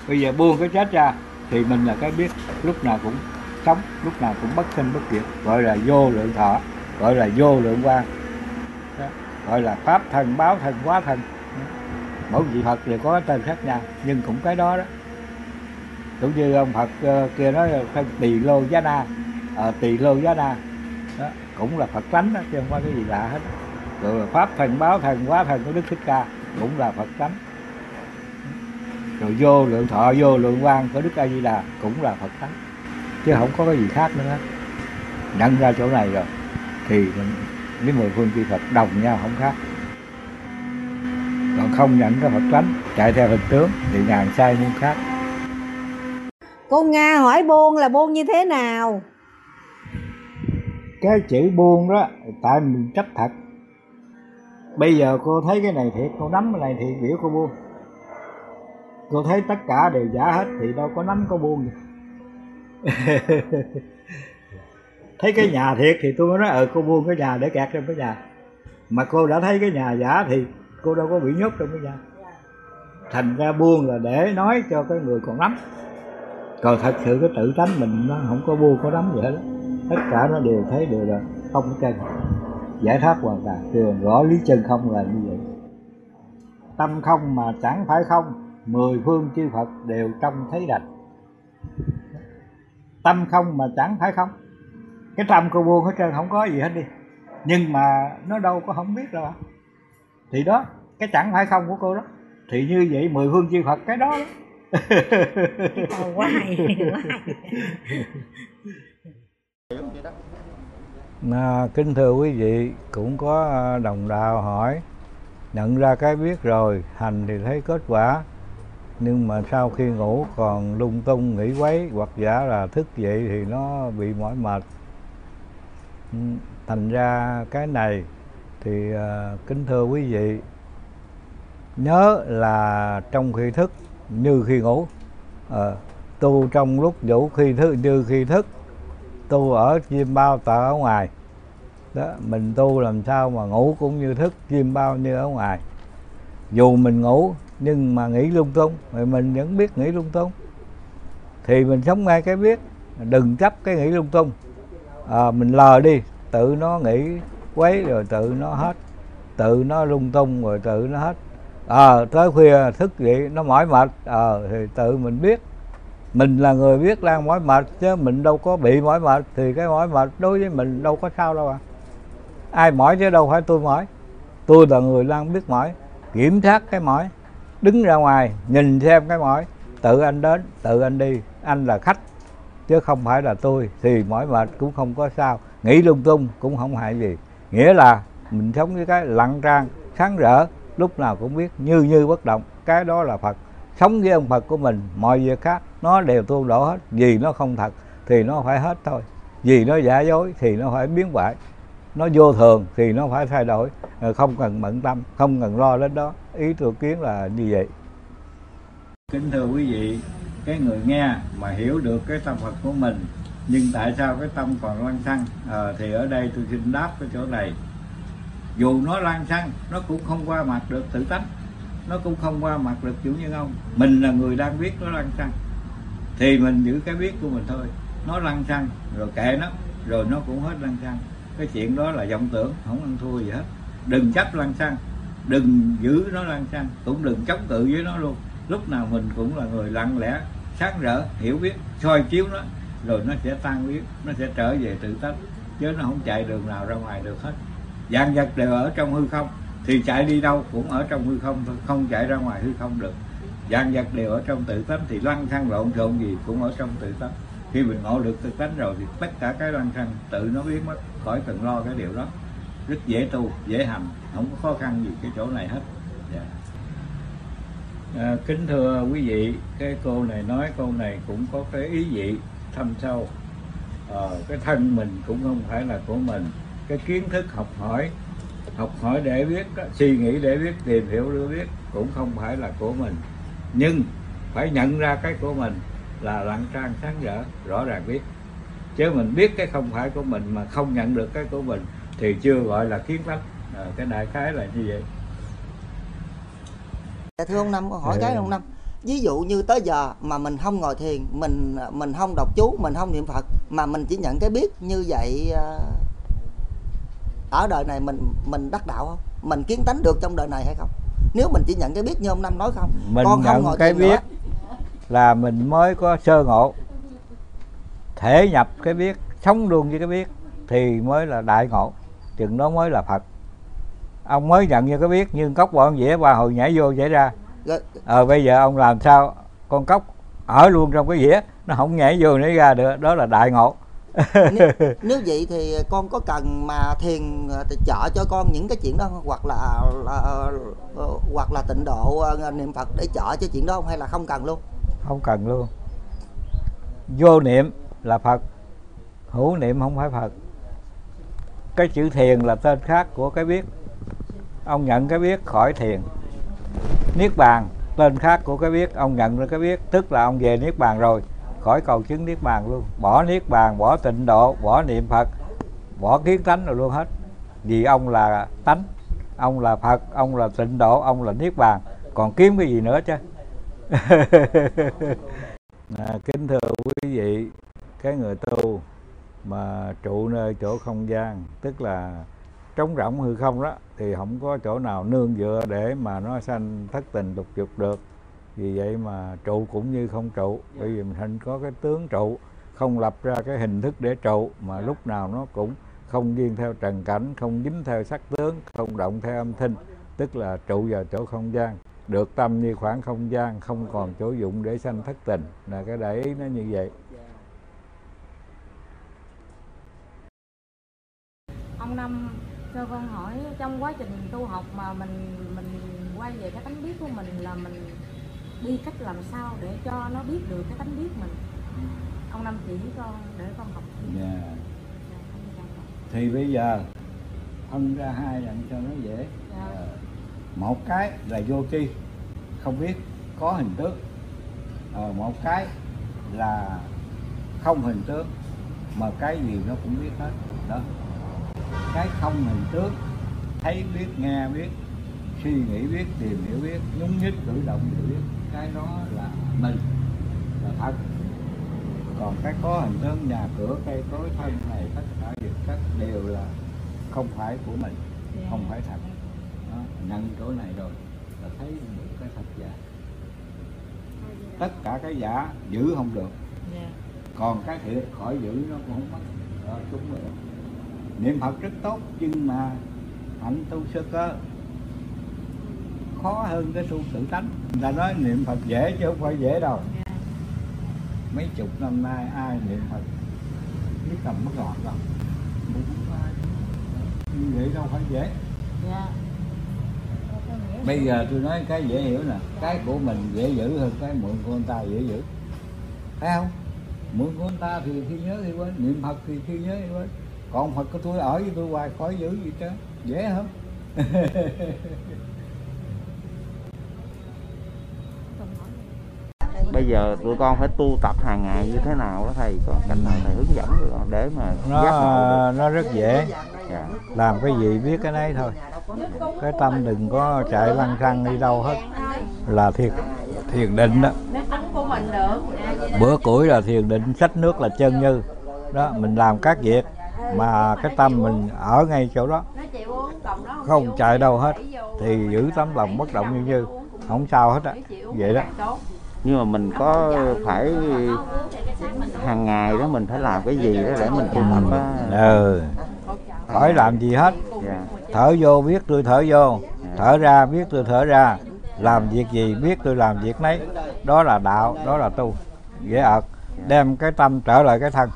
bây giờ buông cái chết ra thì mình là cái biết lúc nào cũng sống lúc nào cũng bất sinh bất diệt. Gọi là vô lượng thọ gọi là vô lượng quan gọi là pháp thần báo thần quá thần. Mỗi vị phật đều có tên khác nhau nhưng cũng cái đó đó. Cũng như ông phật ờ, kia nói là tỳ lô giá na. À, tỳ lô giá na. Đó cũng là phật tánh đó chứ không có cái gì lạ hết. Rồi là pháp thần báo thần quá thần của đức thích ca cũng là phật tánh rồi vô lượng thọ vô lượng quan của đức a di đà cũng là phật tánh chứ không có cái gì khác nữa. Nhận ra chỗ này rồi thì với mười phương chư phật đồng nhau không khác. Còn không nhận cái phật tánh chạy theo hình tướng thì ngàn sai nhưng khác. Cô nga hỏi buông là buông như thế nào? Cái chữ buông đó tại mình chấp thật. Bây giờ cô thấy cái này thiệt cô nắm cái này thì biểu cô buông cô thấy tất cả đều giả hết thì đâu có nắm có buông gì thấy cái nhà thiệt thì tôi mới nói ờ cô buông cái nhà để kẹt trong cái nhà. Mà cô đã thấy cái nhà giả thì cô đâu có bị nhốt trong cái nhà. Thành ra buông là để nói cho cái người còn nắm. Còn thật sự cái tự tánh mình nó không có buông có nắm gì hết. Tất cả nó đều thấy đều là không chân. Giải thoát hoàn toàn. Trường rõ lý chân không là như vậy. Tâm không mà chẳng phải không mười phương chư phật đều trông thấy rành. Tâm không mà chẳng phải không? Cái tâm cô buông hết trơn không có gì hết đi. Nhưng mà nó đâu có không biết đâu thì đó cái chẳng phải không của cô đó. Thì như vậy mười phương chư phật cái đó, đó. quá hay quá hay. À, kính thưa quý vị cũng có đồng đạo hỏi nhận ra cái biết rồi hành thì thấy kết quả nhưng mà sau khi ngủ còn lung tung nghĩ quấy hoặc giả là thức dậy thì nó bị mỏi mệt. Thành ra cái này thì à, kính thưa quý vị nhớ là trong khi thức như khi ngủ. À, tu trong lúc ngủ khi thức như khi thức tu ở chim bao tờ ở ngoài. Đó mình tu làm sao mà ngủ cũng như thức chim bao như ở ngoài. Dù mình ngủ nhưng mà nghĩ lung tung thì mình vẫn biết nghĩ lung tung. Thì mình sống ngay cái biết đừng chấp cái nghĩ lung tung. À, mình lờ đi tự nó nghĩ quấy rồi tự nó hết. Tự nó lung tung rồi tự nó hết. À, tới khuya thức dậy nó mỏi mệt. À, thì tự mình biết. Mình là người biết đang mỏi mệt chứ mình đâu có bị mỏi mệt. Thì cái mỏi mệt đối với mình đâu có sao đâu à. Ai mỏi chứ đâu phải tôi mỏi. Tôi là người đang biết mỏi kiểm soát cái mỏi đứng ra ngoài, nhìn xem cái mỏi. Tự anh đến, tự anh đi. Anh là khách, chứ không phải là tôi. Thì mỏi mệt cũng không có sao. Nghĩ lung tung cũng không hại gì. Nghĩa là mình sống với cái lặng trang, sáng rỡ, lúc nào cũng biết, như như bất động. Cái đó là phật. Sống với ông phật của mình, mọi việc khác, nó đều tuôn đổ hết. Vì nó không thật, thì nó phải hết thôi. Vì nó giả dối, thì nó phải biến bại nó vô thường, thì nó phải thay đổi. Ờ, không cần bận tâm không cần lo đến đó. Ý tôi kiến là như vậy. Kính thưa quý vị cái người nghe mà hiểu được cái tâm Phật của mình nhưng tại sao cái tâm còn lăng xăng à, ờ, thì ở đây tôi xin đáp cái chỗ này. Dù nó lăng xăng nó cũng không qua mặt được tự tánh. Nó cũng không qua mặt được chủ nhân ông. Mình là người đang biết nó lăng xăng thì mình giữ cái biết của mình thôi. Nó lăng xăng rồi kệ nó rồi nó cũng hết lăng xăng cái chuyện đó là vọng tưởng không ăn thua gì hết đừng chấp lăng xăng, đừng giữ nó lăng xăng, cũng đừng chống cự với nó luôn. Lúc nào mình cũng là người lặng lẽ, sáng rỡ, hiểu biết, soi chiếu nó, rồi nó sẽ tan biến, nó sẽ trở về tự tánh. Chứ nó không chạy đường nào ra ngoài được hết. Dạng vật đều ở trong hư không, thì chạy đi đâu cũng ở trong hư không không chạy ra ngoài hư không được. Dạng vật đều ở trong tự tánh thì lăng xăng lộn xộn gì cũng ở trong tự tánh. Khi mình ngộ được tự tánh rồi thì tất cả cái lăng xăng tự nó biến mất khỏi cần lo cái điều đó rất dễ tu dễ hành không có khó khăn gì cái chỗ này hết. Yeah. à, kính thưa quý vị cái cô này nói câu này cũng có cái ý vị thâm sâu. À, cái thân mình cũng không phải là của mình. Cái kiến thức học hỏi học hỏi để biết đó, suy nghĩ để biết tìm hiểu để biết cũng không phải là của mình. Nhưng phải nhận ra cái của mình là lặng trang sáng dở rõ ràng biết. Chứ mình biết cái không phải của mình mà không nhận được cái của mình thì chưa gọi là kiến tánh à, cái đại khái là như vậy Dạ thưa ông Năm, hỏi Ừ. cái ông Năm. Ví dụ như tới giờ mà mình không ngồi thiền, mình mình không đọc chú, mình không niệm Phật mà mình chỉ nhận cái biết như vậy à, ở đời này mình mình đắc đạo không? Mình kiến tánh được trong đời này hay không? Nếu mình chỉ nhận cái biết như ông Năm nói không? mình con không nhận ngồi cái thiền nữa. biết là mình mới có sơ ngộ thể nhập cái biết sống luôn với cái biết thì mới là đại ngộ chừng đó mới là phật. Ông mới nhận như cái biết nhưng cốc bọn dĩa ba hồi nhảy vô nhảy ra. Rồi, ờ bây giờ ông làm sao? Con cốc ở luôn trong cái dĩa nó không nhảy vô nhảy ra được đó là đại ngộ. Nếu, nếu vậy thì con có cần mà thiền thì trợ cho con những cái chuyện đó hoặc là, là ờ, hoặc là tịnh độ ờ, niệm Phật để trợ cho chuyện đó không? Hay là không cần luôn? không cần luôn. Vô niệm là phật hữu niệm không phải phật cái chữ thiền là tên khác của cái biết ông nhận cái biết khỏi thiền. Niết bàn tên khác của cái biết ông nhận ra cái biết tức là ông về niết bàn rồi khỏi cầu chứng niết bàn luôn. Bỏ niết bàn bỏ tịnh độ bỏ niệm phật bỏ kiến tánh rồi luôn hết. Vì ông là tánh ông là phật ông là tịnh độ ông là niết bàn. Còn kiếm cái gì nữa chứ? À, kính thưa quý vị cái người tu mà trụ nơi chỗ không gian tức là trống rỗng hư không đó thì không có chỗ nào nương dựa để mà nó sanh thất tình lục dục được. Vì vậy mà trụ cũng như không trụ. Bởi vì mình hình có cái tướng trụ không lập ra cái hình thức để trụ mà lúc nào nó cũng không duyên theo trần cảnh không dính theo sắc tướng không động theo âm thanh. Tức là trụ vào chỗ không gian. Được tâm như khoảng không gian không còn chỗ dụng để sanh thất tình. Là cái đại ý nó như vậy ông năm cho con hỏi trong quá trình tu học mà mình mình quay về cái tánh biết của mình là mình đi cách làm sao để cho nó biết được cái tánh biết mình ông năm chỉ con để con học Dạ. Dạ, ơn. thì bây giờ phân ra hai lần cho nó dễ Dạ. Ờ, một cái là vô tri không biết có hình tướng ờ, một cái là không hình tướng mà cái gì nó cũng biết hết đó cái không hình tướng thấy biết nghe biết suy nghĩ biết tìm hiểu biết nhúng nhích cử động đều biết. Cái đó là mình là thật còn cái có hình tướng nhà cửa cây cối thân này tất cả việc tất đều là không phải của mình không phải thật. Đó, nhận chỗ này rồi là thấy được cái thật giả. Tất cả cái giả giữ không được. Còn cái thiệt khỏi giữ nó cũng không mất. Đó, chúng rồi. đó. Niệm phật rất tốt nhưng mà hạnh tu sơ cơ khó hơn cái tu tự tánh. Người ta nói niệm phật dễ chứ không phải dễ đâu. Mấy chục năm nay ai niệm phật? Biết tầm mất ngọt đâu. Như vậy đâu phải dễ. Dạ. Bây giờ tôi nói cái dễ hiểu nè. Cái của mình dễ giữ hơn cái mượn của người ta dễ giữ. Thấy không? Mượn của người ta thì khi nhớ thì quên niệm phật thì khi nhớ thì quên còn phật của tôi ở với tôi hoài khỏi giữ gì chứ. Dễ không? Bây giờ tụi con phải tu tập hàng ngày như thế nào đó thầy? Còn cách nào thầy hướng dẫn tụi con để mà nó được? nó rất dễ. Dạ. làm cái gì biết cái nấy thôi. Cái tâm đừng có chạy lăng xăng đi đâu hết. Là thiền thiền định đó. Bữa củi là thiền định sách nước là chân như. Đó mình làm các việc mà cái tâm mình ở ngay chỗ đó. Không chạy đâu hết. thì giữ tấm lòng bất động như như không sao hết á. vậy đó. nhưng mà mình có phải hàng ngày đó mình phải làm cái gì đó để mình tu tập á ừ. Khỏi làm gì hết. Dạ. thở vô biết tôi thở vô. Thở ra biết tôi thở ra. Làm việc gì biết tôi làm việc nấy. Đó là đạo đó là tu. Dễ ợt. Đem cái tâm trở lại cái thân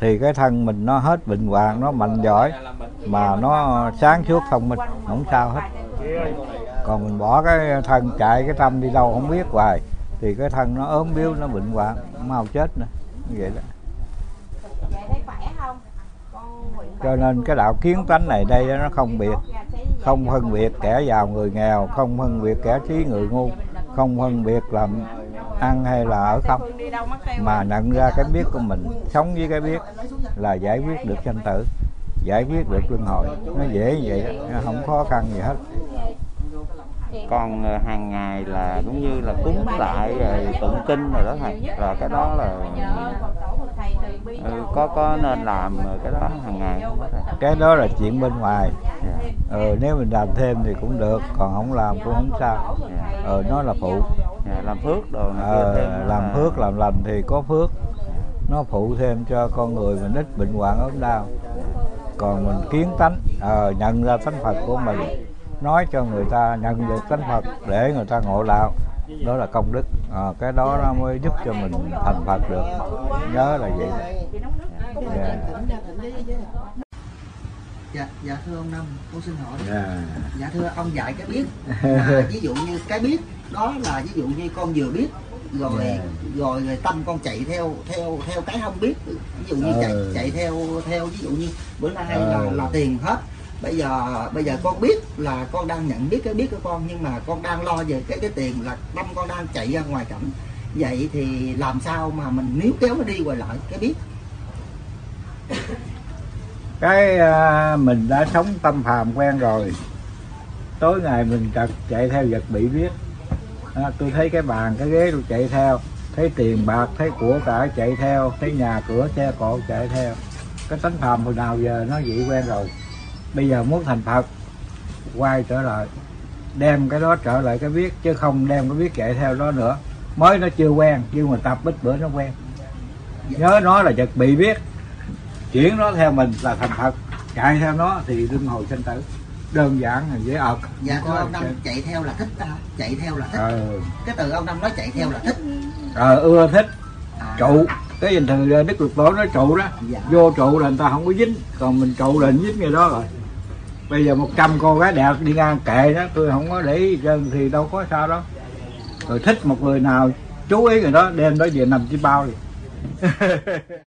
thì cái thân mình nó hết bệnh hoạn, nó mạnh giỏi, mà nó sáng suốt thông minh, không sao hết. Còn mình bỏ cái thân chạy cái tâm đi đâu không biết hoài, thì cái thân nó ốm biếu nó bệnh hoạn, mau chết nữa. Như vậy đó. Cho nên cái đạo kiến tánh này đây nó không biệt, không phân biệt kẻ giàu người nghèo, không phân biệt kẻ trí người ngu không phân biệt làm ăn hay là ở không mà nhận ra cái biết của mình sống với cái biết là giải quyết được sanh tử giải quyết được luân hồi. Nó dễ như vậy nó không khó khăn gì hết. Còn ờ, hàng ngày là cũng như là cúng lại rồi tụng kinh rồi đó thầy. Rồi cái đó là ừ, có có nên làm cái đó hàng ngày cái đó là chuyện bên ngoài dạ. ừ, nếu mình làm thêm thì cũng được còn không làm cũng không sao. Ừ, nó là phụ. Dạ, làm phước đồ này Ờ, thêm làm là- phước làm lành thì có phước. Nó phụ thêm cho con người mình ít bệnh hoạn ốm đau. Còn mình kiến tánh ờ, nhận ra tánh phật của mình nói cho người ta nhận được tánh phật để người ta ngộ đạo đó là công đức. Ờ, cái đó nó mới giúp cho mình thành phật được. Nhớ là vậy. Dạ. Dạ dạ thưa ông năm con xin hỏi Dạ. dạ thưa ông dạy cái biết là ví dụ như cái biết đó là ví dụ như con vừa biết rồi Dạ. rồi, rồi tâm con chạy theo theo theo cái không biết ví dụ như chạy Ờ. chạy theo theo ví dụ như bữa nay Ờ. là là tiền hết bây giờ bây giờ con biết là con đang nhận biết cái biết của con nhưng mà con đang lo về cái cái tiền là tâm con đang chạy ra ngoài cảnh vậy thì làm sao mà mình níu kéo nó đi hoài lại cái biết cái à, mình đã sống tâm phàm quen rồi. Tối ngày mình chật chạy theo vật bị biết à, tôi thấy cái bàn cái ghế tôi chạy theo. Thấy tiền bạc thấy của cải chạy theo. Thấy nhà cửa xe cộ chạy theo. Cái tánh phàm hồi nào giờ nó vậy quen rồi. Bây giờ muốn thành phật quay trở lại. Đem cái đó trở lại cái biết chứ không đem cái biết chạy theo đó nữa. Mới nó chưa quen nhưng mà tập ít bữa nó quen. Nhớ nó là vật bị biết chuyển nó theo mình là thành phật. Chạy theo nó thì luân hồi sinh tử. Đơn giản là dễ ợt. Dạ thưa có ông năm chạy theo là thích ta chạy theo là thích. Ờ cái từ ông năm nói chạy theo là thích. Ờ, ưa thích. À, trụ. Cái bình thường đức lục tổ nói trụ đó. Dạ. vô trụ là người ta không có dính. Còn mình trụ là dính người đó rồi. Bây giờ 100 cô gái đẹp đi ngang kệ đó tôi không có để ý trơn thì đâu có sao đâu. Rồi thích một người nào chú ý người đó đem đó về nằm trên bao đi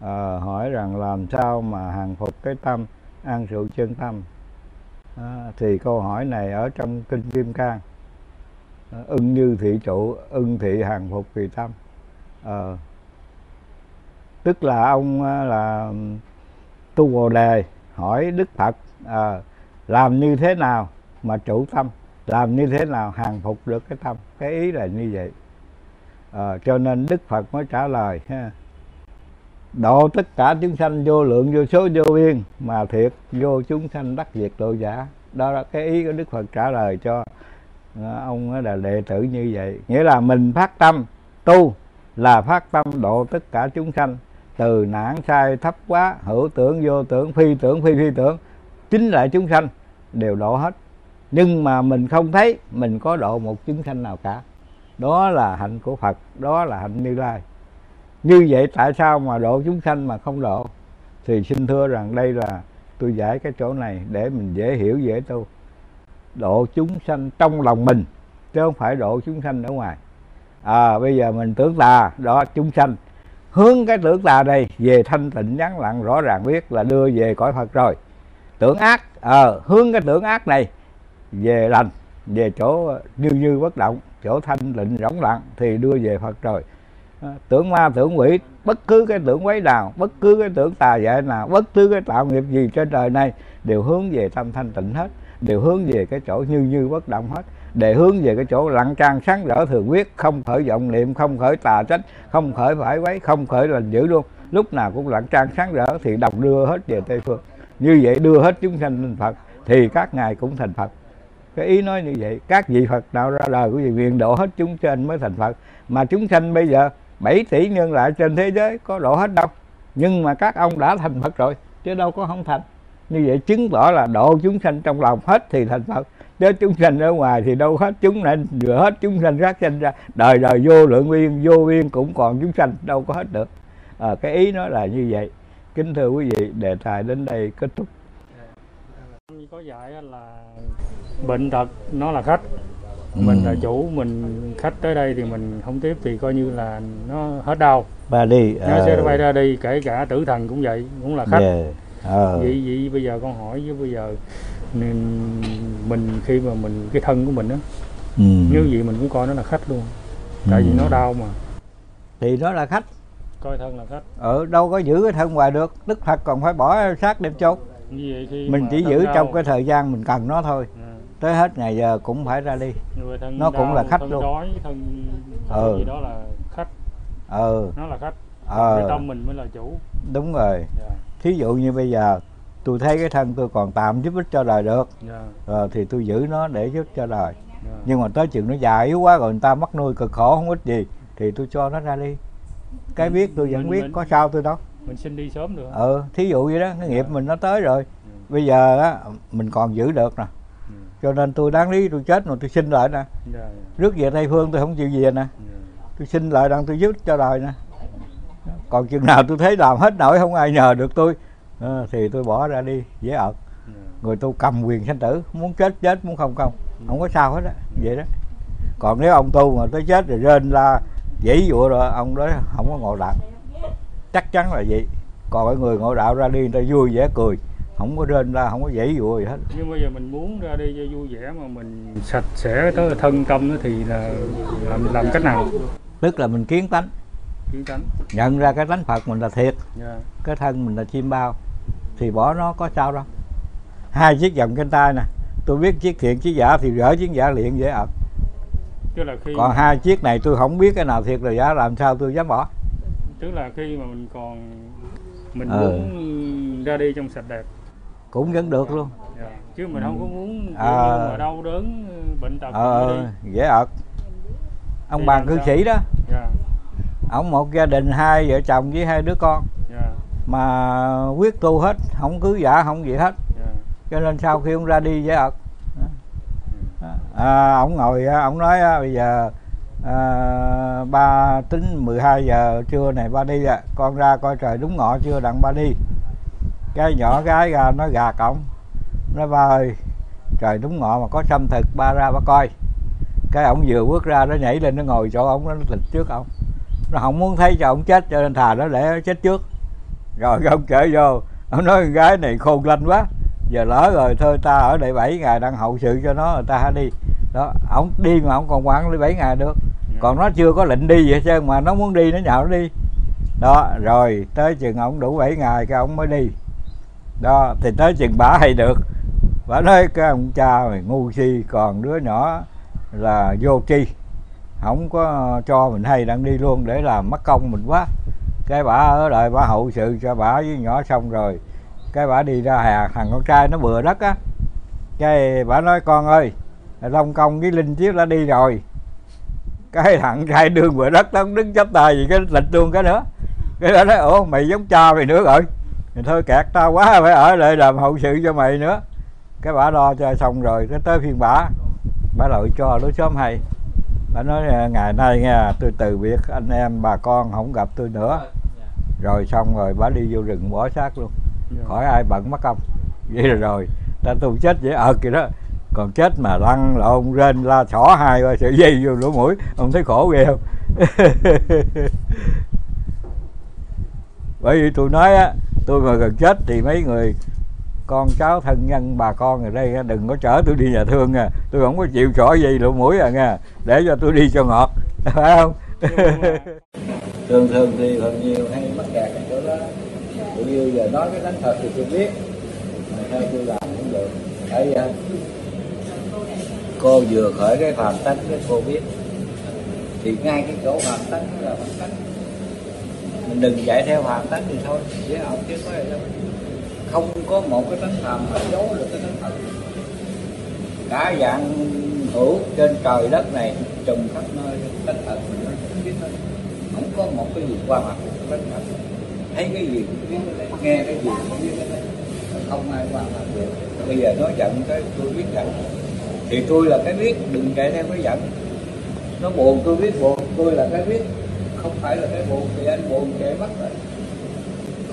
à, hỏi rằng làm sao mà hàng phục cái tâm an trụ chân tâm? À, thì câu hỏi này ở trong kinh kim cang. À, ưng như thị trụ ưng thị hàng phục kỳ tâm. À, tức là ông là tu bồ đề hỏi đức phật à, làm như thế nào mà trụ tâm? Làm như thế nào hàng phục được cái tâm? Cái ý là như vậy. À, cho nên đức phật mới trả lời ha độ tất cả chúng sanh vô lượng, vô số vô biên, mà thiệt vô chúng sanh đắc diệt độ giả. Đó là cái ý của đức phật trả lời cho à, ông là đệ tử như vậy. Nghĩa là mình phát tâm, tu là phát tâm độ tất cả chúng sanh. Từ nạn sai thấp quá, hữu tưởng, vô tưởng, phi tưởng, phi phi tưởng, chính lại chúng sanh đều độ hết. Nhưng mà mình không thấy, mình có độ một chúng sanh nào cả. Đó là hạnh của phật, đó là hạnh như lai như vậy tại sao mà độ chúng sanh mà không độ? Thì xin thưa rằng đây là tôi giải cái chỗ này để mình dễ hiểu dễ tu. Độ chúng sanh trong lòng mình chứ không phải độ chúng sanh ở ngoài. À bây giờ mình tưởng tà đó chúng sanh. Hướng cái tưởng tà đây về thanh tịnh nhắn lặng rõ ràng biết là đưa về cõi phật rồi. Tưởng ác ờ à, hướng cái tưởng ác này về lành về chỗ ờ, như như bất động chỗ thanh tịnh rỗng lặng thì đưa về phật rồi. Ờ, tưởng ma, tưởng quỷ, bất cứ cái tưởng quấy nào, bất cứ cái tưởng tà dại nào, bất cứ cái tạo nghiệp gì trên đời này đều hướng về tâm thanh tịnh hết, đều hướng về cái chỗ như như bất động hết để hướng về cái chỗ lặng trang sáng rỡ thường quyết, không khởi vọng niệm, không khởi tà trách, không khởi phải quấy, không khởi lành dữ luôn. Lúc nào cũng lặng trang sáng rỡ thì đồng đưa hết về tây phương. Như vậy đưa hết chúng sanh lên phật thì các ngài cũng thành phật. Cái ý nói như vậy, các vị phật nào ra đời của vị nguyện độ hết chúng sanh mới thành phật. Mà chúng sanh bây giờ 7 tỷ nhân lại trên thế giới có độ hết đâu. Nhưng mà các ông đã thành phật rồi chứ đâu có không thành. Như vậy chứng tỏ là độ chúng sanh trong lòng hết thì thành phật. Chứ chúng sanh ở ngoài thì đâu hết chúng nên vừa hết chúng sanh rác sanh ra. Đời đời vô lượng viên vô biên cũng còn chúng sanh đâu có hết được. À, cái ý nó là như vậy. Kính thưa quý vị đề tài đến đây kết thúc. Có dạy là bệnh tật nó là khách mình là chủ mình khách tới đây thì mình không tiếp thì coi như là nó hết đau. Ba đi nó sẽ bay ra đi kể cả tử thần cũng vậy cũng là khách. Yeah. ờ. vậy vậy bây giờ con hỏi với bây giờ nên mình khi mà mình cái thân của mình á ừ. nếu vậy mình cũng coi nó là khách luôn. Tại vì Ừ. nó đau mà. Thì nó là khách. Coi thân là khách. Ở đâu có giữ cái thân hoài được. Đức phật còn phải bỏ xác đem chôn. Như vậy khi mình chỉ giữ trong cái thời gian mình cần nó thôi. À, tới hết ngày giờ cũng phải ra đi. Nó cũng đau, là khách thân luôn. đói thân Ừ. gì đó là khách. Ờ nó là khách. Ờ. cái tâm mình mới là chủ. Đúng rồi. Dạ. Thí dụ như bây giờ tôi thấy cái thân tôi còn tạm giúp ích cho đời được. Dạ. Ờ, thì tôi giữ nó để giúp cho đời. Dạ. Nhưng mà tới chừng nó già yếu quá rồi người ta mất nuôi cực khổ không ích gì thì tôi cho nó ra đi. Cái biết tôi vẫn Mình- biết mình- có sao tôi đâu. mình xin đi sớm được. Ờ thí dụ vậy đó cái nghiệp Dạ. mình nó tới rồi. Bây giờ á mình còn giữ được nè. Ừ. cho nên tôi đáng lý tôi chết mà tôi xin lại nè. Dạ dạ, rước về tây phương tôi không chịu về nè. Dạ. tôi xin lại đang tôi giúp cho đời nè. Còn chừng nào tôi thấy làm hết nổi không ai nhờ được tôi ờ, thì tôi bỏ ra đi dễ ợt. Người tôi cầm quyền sanh tử muốn chết chết muốn không không. Không có sao hết á vậy đó. Còn nếu ông tu mà tới chết rồi rên la dãy dụa rồi ông đó không có ngộ đạo. Chắc chắn là vậy. Còn cái người ngộ đạo ra đi người ta vui vẻ cười không có rên la không có dãy dụa gì hết. Nhưng bây giờ mình muốn ra đi cho vui vẻ mà mình sạch sẽ tới thân tâm thì là làm làm cách nào? Tức là mình kiến tánh. Kiến tánh. Nhận ra cái tánh phật mình là thiệt dạ. cái thân mình là chim bao thì bỏ nó có sao đâu. Hai chiếc vòng trên tay nè tôi biết chiếc thiện chiếc giả thì gỡ chiếc giả liền dễ là khi còn hai chiếc này tôi không biết cái nào thiệt là giả làm sao tôi dám bỏ? Tức là khi mà mình còn mình Ờ. muốn ra đi trong sạch đẹp cũng vẫn được luôn. Dạ. chứ mình không có muốn kiểu À. mà đau đớn bệnh tật ờ đi. dễ ợt. Ông Thì bàn làm cư sĩ đó. Dạ. Ông một gia đình hai vợ chồng với hai đứa con. Dạ. Mà quyết tu hết không cứ giả không gì hết. Cho nên sau khi ông ra đi dễ ợt. À, ông ngồi á, ông nói á, bây giờ à, ba tính 12 giờ trưa này ba đi ạ. Con ra coi trời đúng ngọ chưa đặng ba đi cái nhỏ gái ra nó gà cổng. Nó ba ơi trời đúng ngọ mà có xâm thực ba ra ba coi. Cái ổng vừa bước ra nó nhảy lên nó ngồi chỗ ổng nó thịt trước ổng. Nó không muốn thấy cho ổng chết cho nên thà nó để chết trước. Rồi ông chở vô. Ông nói con gái này khôn lanh quá. Giờ lỡ rồi thôi ta ở đây 7 ngày đang hậu sự cho nó người ta hãy đi. Đó ổng đi mà ổng còn quản lý 7 ngày được. Còn nó chưa có lệnh đi vậy chứ mà nó muốn đi nó nhạo nó đi. Đó rồi tới chừng ổng đủ 7 ngày cái ổng mới đi đó, thì tới chừng bả hay được. Bả nói cái ông cha mày ngu si, còn đứa nhỏ là vô tri. Không có cho mình hay đang đi luôn để làm mất công mình quá. Cái bả ở lại bả hậu sự cho bả với nhỏ xong rồi, cái bả đi ra hà thằng con trai nó bừa đất á. Cái bả nói, con ơi, long công với linh chiếc đã đi rồi. Cái thằng trai đương bừa đất, nó đứng chắp tay gì, cái lịch luôn cái nữa. Cái đó nói, ủa, mày giống cha mày nữa rồi thì thôi kẹt tao quá phải ở lại làm hậu sự cho mày nữa. Cái bả lo cho xong rồi cái tới phiên bả. Bả lợi cho nó sớm hay. Bả nói ngày nay nghe tôi từ biệt anh em bà con không gặp tôi nữa. Rồi xong rồi bả đi vô rừng bỏ xác luôn. Khỏi ai bận mất công. Vậy là rồi. Ta tu chết dễ ợt kìa đó. Còn chết mà lăn lộn rên la xỏ hai ba sợi dây vô lỗ mũi. Ông thấy khổ ghê không bởi vì tôi nói á tôi mà gần chết thì mấy người, con cháu thân nhân, bà con ở đây đừng có chở tôi đi nhà thương à. nha tôi không có chịu xỏ gì lỗ mũi à nha để cho tôi đi cho ngọt. Phải không? Thường thường thì phần nhiều hay mắc kẹt ở chỗ đó. Cũng như giờ nói cái đánh thật thì tôi biết. Mà theo tôi làm cũng được. Thấy không? Cô vừa khởi cái phàm tánh cái cô biết. Thì ngay cái chỗ phàm tánh là phàm tánh mình đừng chạy theo phạm tánh thì thôi. Dễ học chứ có gì đâu. Không có một cái tánh phạm mà giấu được cái tánh phật cả dạng hữu trên trời đất này trùm khắp nơi tánh phật mình không biết thôi không có một cái gì qua mặt của tánh phật thấy cái gì cũng biết nghe cái gì cũng biết không ai qua mặt được. Bây giờ nó giận cái tôi biết giận. Thì tôi là cái biết, đừng chạy theo cái giận. Nó buồn, tôi biết buồn, tôi là cái biết không phải là cái buồn thì anh buồn chạy mất rồi.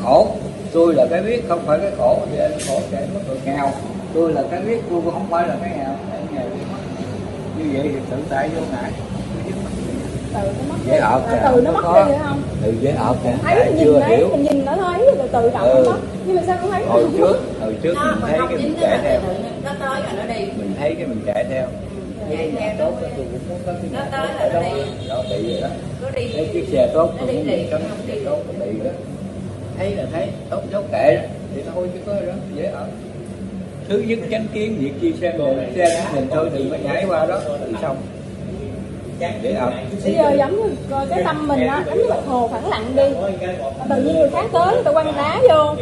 Khổ. Tôi là cái biết không phải cái khổ. Thì anh khổ chạy mất rồi. Nghèo. Tôi là cái biết tôi cũng không phải là cái nghèo. Anh nghèo như vậy thì tự tại vô ngại. Dễ ợt từ từ nó mất đi phải không? Từ dễ ợt nè thấy mình nhìn thấy hiểu. mình nhìn nó thấy từ từ động Ừ. nó mất. Nhưng mà sao không thấy? Hồi nó trước mất? hồi trước mình thấy cái mình chạy theo. nó tới rồi nó đi. Mình thấy cái mình chạy theo theo muốn có cái Nó tới là nó đó đi. đó bị rồi đó. Nó đi. Thấy chiếc xe tốt Nó đi liền, đi cấm không đi. tốt nó bị đó. Thấy là thấy tốt dấu kệ. Đó thì thôi chứ có đó dễ ở. Thứ nhất chánh kiến việc chi xe đồ xe mình thôi đừng có nhảy qua đó thì xong dễ ở bây giờ giống như cái tâm mình á giống như bạch hồ phẳng lặng đi. Tự nhiên người khác tới người ta quăng đá vô.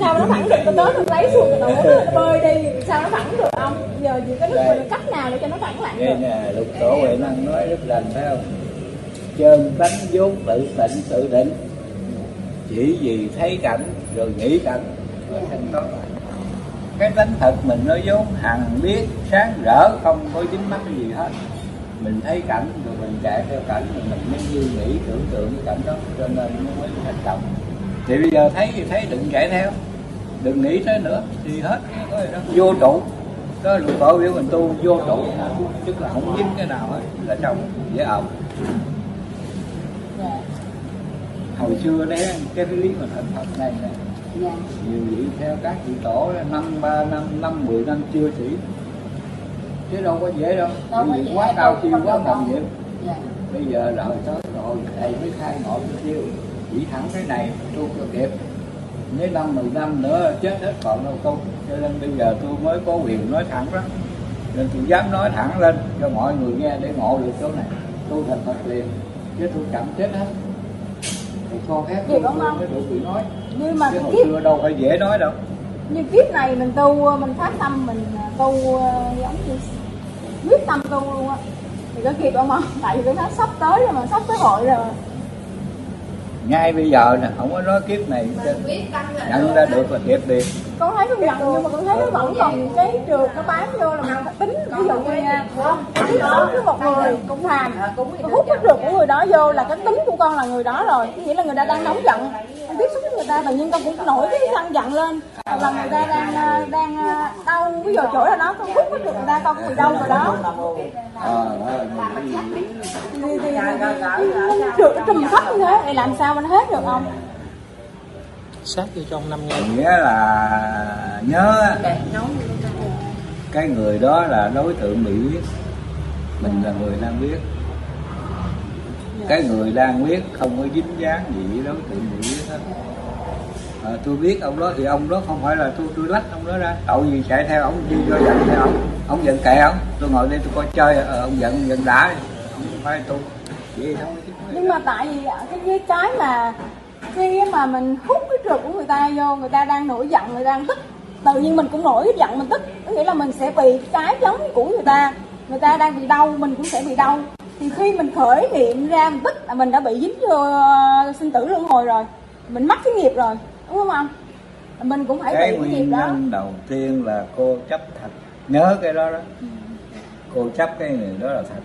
Sao nó thẳng được? Nó tới nó lấy xuống nó bơi đi. Sao nó thẳng được ông? Giờ chỉ có cái cách nào để cho nó thẳng lặng được? nè lục tổ huệ năng nói rất rành phải không? Chân tánh vốn tự tịnh tự định. Chỉ vì thấy cảnh rồi nghĩ cảnh rồi thành lại cái tánh thật mình nó vốn hằng biết sáng rỡ không có dính cái gì hết mình thấy cảnh rồi mình chạy theo cảnh rồi mình mới như nghĩ tưởng tượng cái cảnh đó. Cho nên nó mới thành công. Thì bây giờ thấy thì thấy đừng chạy theo. Đừng nghĩ tới nữa thì hết. Gì đâu. Vô trụ. Đó lục tổ biểu mình tu vô trụ. Tức là không dính cái nào hết. Là trong dễ ẩm hồi xưa đấy cái lý mà thành thật này nè. Nhiều vị theo các vị tổ năm ba năm năm mười năm chưa chỉ chứ đâu có dễ đâu. Đâu có dễ, quá cao siêu quá đâu. nhiệm Dạ. bây giờ đợi tới rồi? Thầy mới khai ngộ cái chiêu chỉ thẳng cái này tu cho kịp. Nếu năm mười năm nữa chết hết còn đâu tu. Cho nên bây giờ tôi mới có quyền nói thẳng đó. Nên tôi dám nói thẳng lên cho mọi người nghe để ngộ được chỗ này. Tu thành thật liền chứ tôi chậm chết hết. Thì con khác tôi mới được bị nói. Nhưng mà chứ hồi kiếp xưa đâu phải dễ nói đâu. Như kiếp này mình tu mình phát tâm mình tu ờ, giống như quyết tâm tu luôn á. Thì có kịp không không tại vì thấy sắp tới rồi mà sắp tới hội rồi. Ngay bây giờ nè không có nói kiếp này. Biết tâm là nhận ra được là kịp liền con thấy con giận nhưng mà con thấy nó vẫn còn cái trượt nó bám vô là mình phải tính. Ví dụ như nha tiếp xúc với một người cũng hàm hút cái trượt của người đó vô là cái tính của con là người đó rồi. Nghĩa là người ta đang nóng giận tiếp xúc với người ta tự nhiên con cũng nổi cái răng giận lên. Hoặc là người ta đang ờ, đang ờ, đau ví dụ chỗ nào đó con hút cái trượt người ta con cũng bị đau rồi đó. Thì, thì, trùm khắp như thế thì làm sao mà nó hết được không? Sát vô cho ông năm nghe nghĩa là nhớ á, cái người đó là đối tượng bị biết mình là người đang biết cái người đang biết không có dính dáng gì với đối tượng biết hết à, tôi biết ông đó thì ông đó không phải là tôi tôi lách ông đó ra. Tội gì chạy theo ông đi cho giận theo ông. Ông giận kệ ông. Tôi ngồi đây tôi coi chơi ờ, ông giận ông giận đã không phải tôi. Vậy thôi nhưng mà tại vì cái cái cái mà khi mà mình hút cái trượt của người ta vô người ta đang nổi giận người ta đang tức. Tự nhiên mình cũng nổi giận mình tức. Có nghĩa là mình sẽ bị cái giống của người ta. Người ta đang bị đau mình cũng sẽ bị đau thì khi mình khởi niệm ra mình tức là mình đã bị dính vô ờ, sinh tử luân hồi rồi. Mình mắc cái nghiệp rồi đúng không ông mình cũng phải cái bị cái nghiệp đó. đầu tiên là cô chấp thật. Nhớ cái đó đó. Cô chấp cái người đó là thật.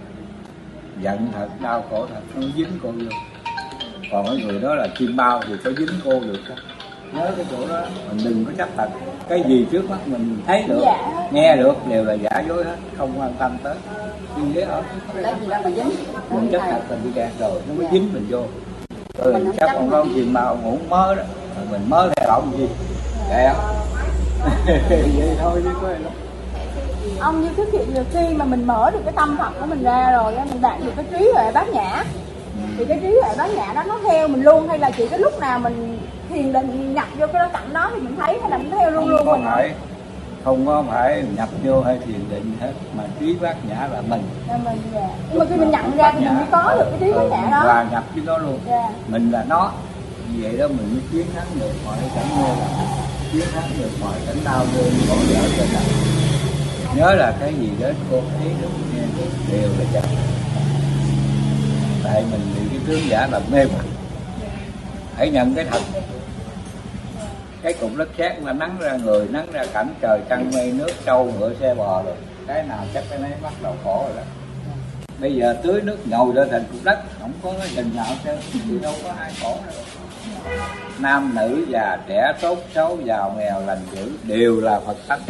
Giận thật đau khổ thật nó dính cô vô. Còn cái người đó là chim bao thì có dính cô được không nhớ cái chỗ đó mình đừng có chấp thật. Cái gì trước mắt mình thấy được Dạ. nghe được đều là giả dối hết không quan tâm tới. Như thế gì mà dính. Mình chấp thật là bị kẹt rồi nó mới dính mình vô. Ừ, chấp ông đó chim bao ngủ mớ đó. Mình mớ theo ông gì? Kệ không? Vậy thôi chứ có gì đâu. Ông như cái chuyện nhiều khi mà mình mở được cái tâm thật của mình ra rồi mình đạt được cái trí huệ bát nhã. Thì cái trí huệ bát nhã đó nó theo mình luôn hay là chỉ cái lúc nào mình thiền định nhập vô cái đó cảnh đó thì mình thấy hay là mình theo luôn không luôn có mình phải không có phải nhập vô hay thiền định hết mà trí bát nhã là mình. Là mình dạ. nhưng mà khi mình nhận ra thì mình mới có được cái trí bát nhã đó. hòa nhập với nó luôn. Dạ. mình là nó. Vậy đó mình mới chiến thắng được mọi cảnh mê chiến thắng được mọi cảnh đau thương khổ đỡ trên đời nhớ là cái gì đó cô thấy được nghe được đều là chân tại mình bị cái tướng giả là mê hoặc hãy nhận cái thật cái cục đất sét mà nắng ra người nắng ra cảnh trời trăng mây nước trâu ngựa xe bò rồi. Cái nào chắc cái nấy bắt đầu khổ rồi đó. Bây giờ tưới nước ngồi lên thành cục đất không có cái hình nào chứ thì đâu có ai khổ đâu. Nam nữ già trẻ tốt xấu giàu nghèo lành dữ đều là phật tánh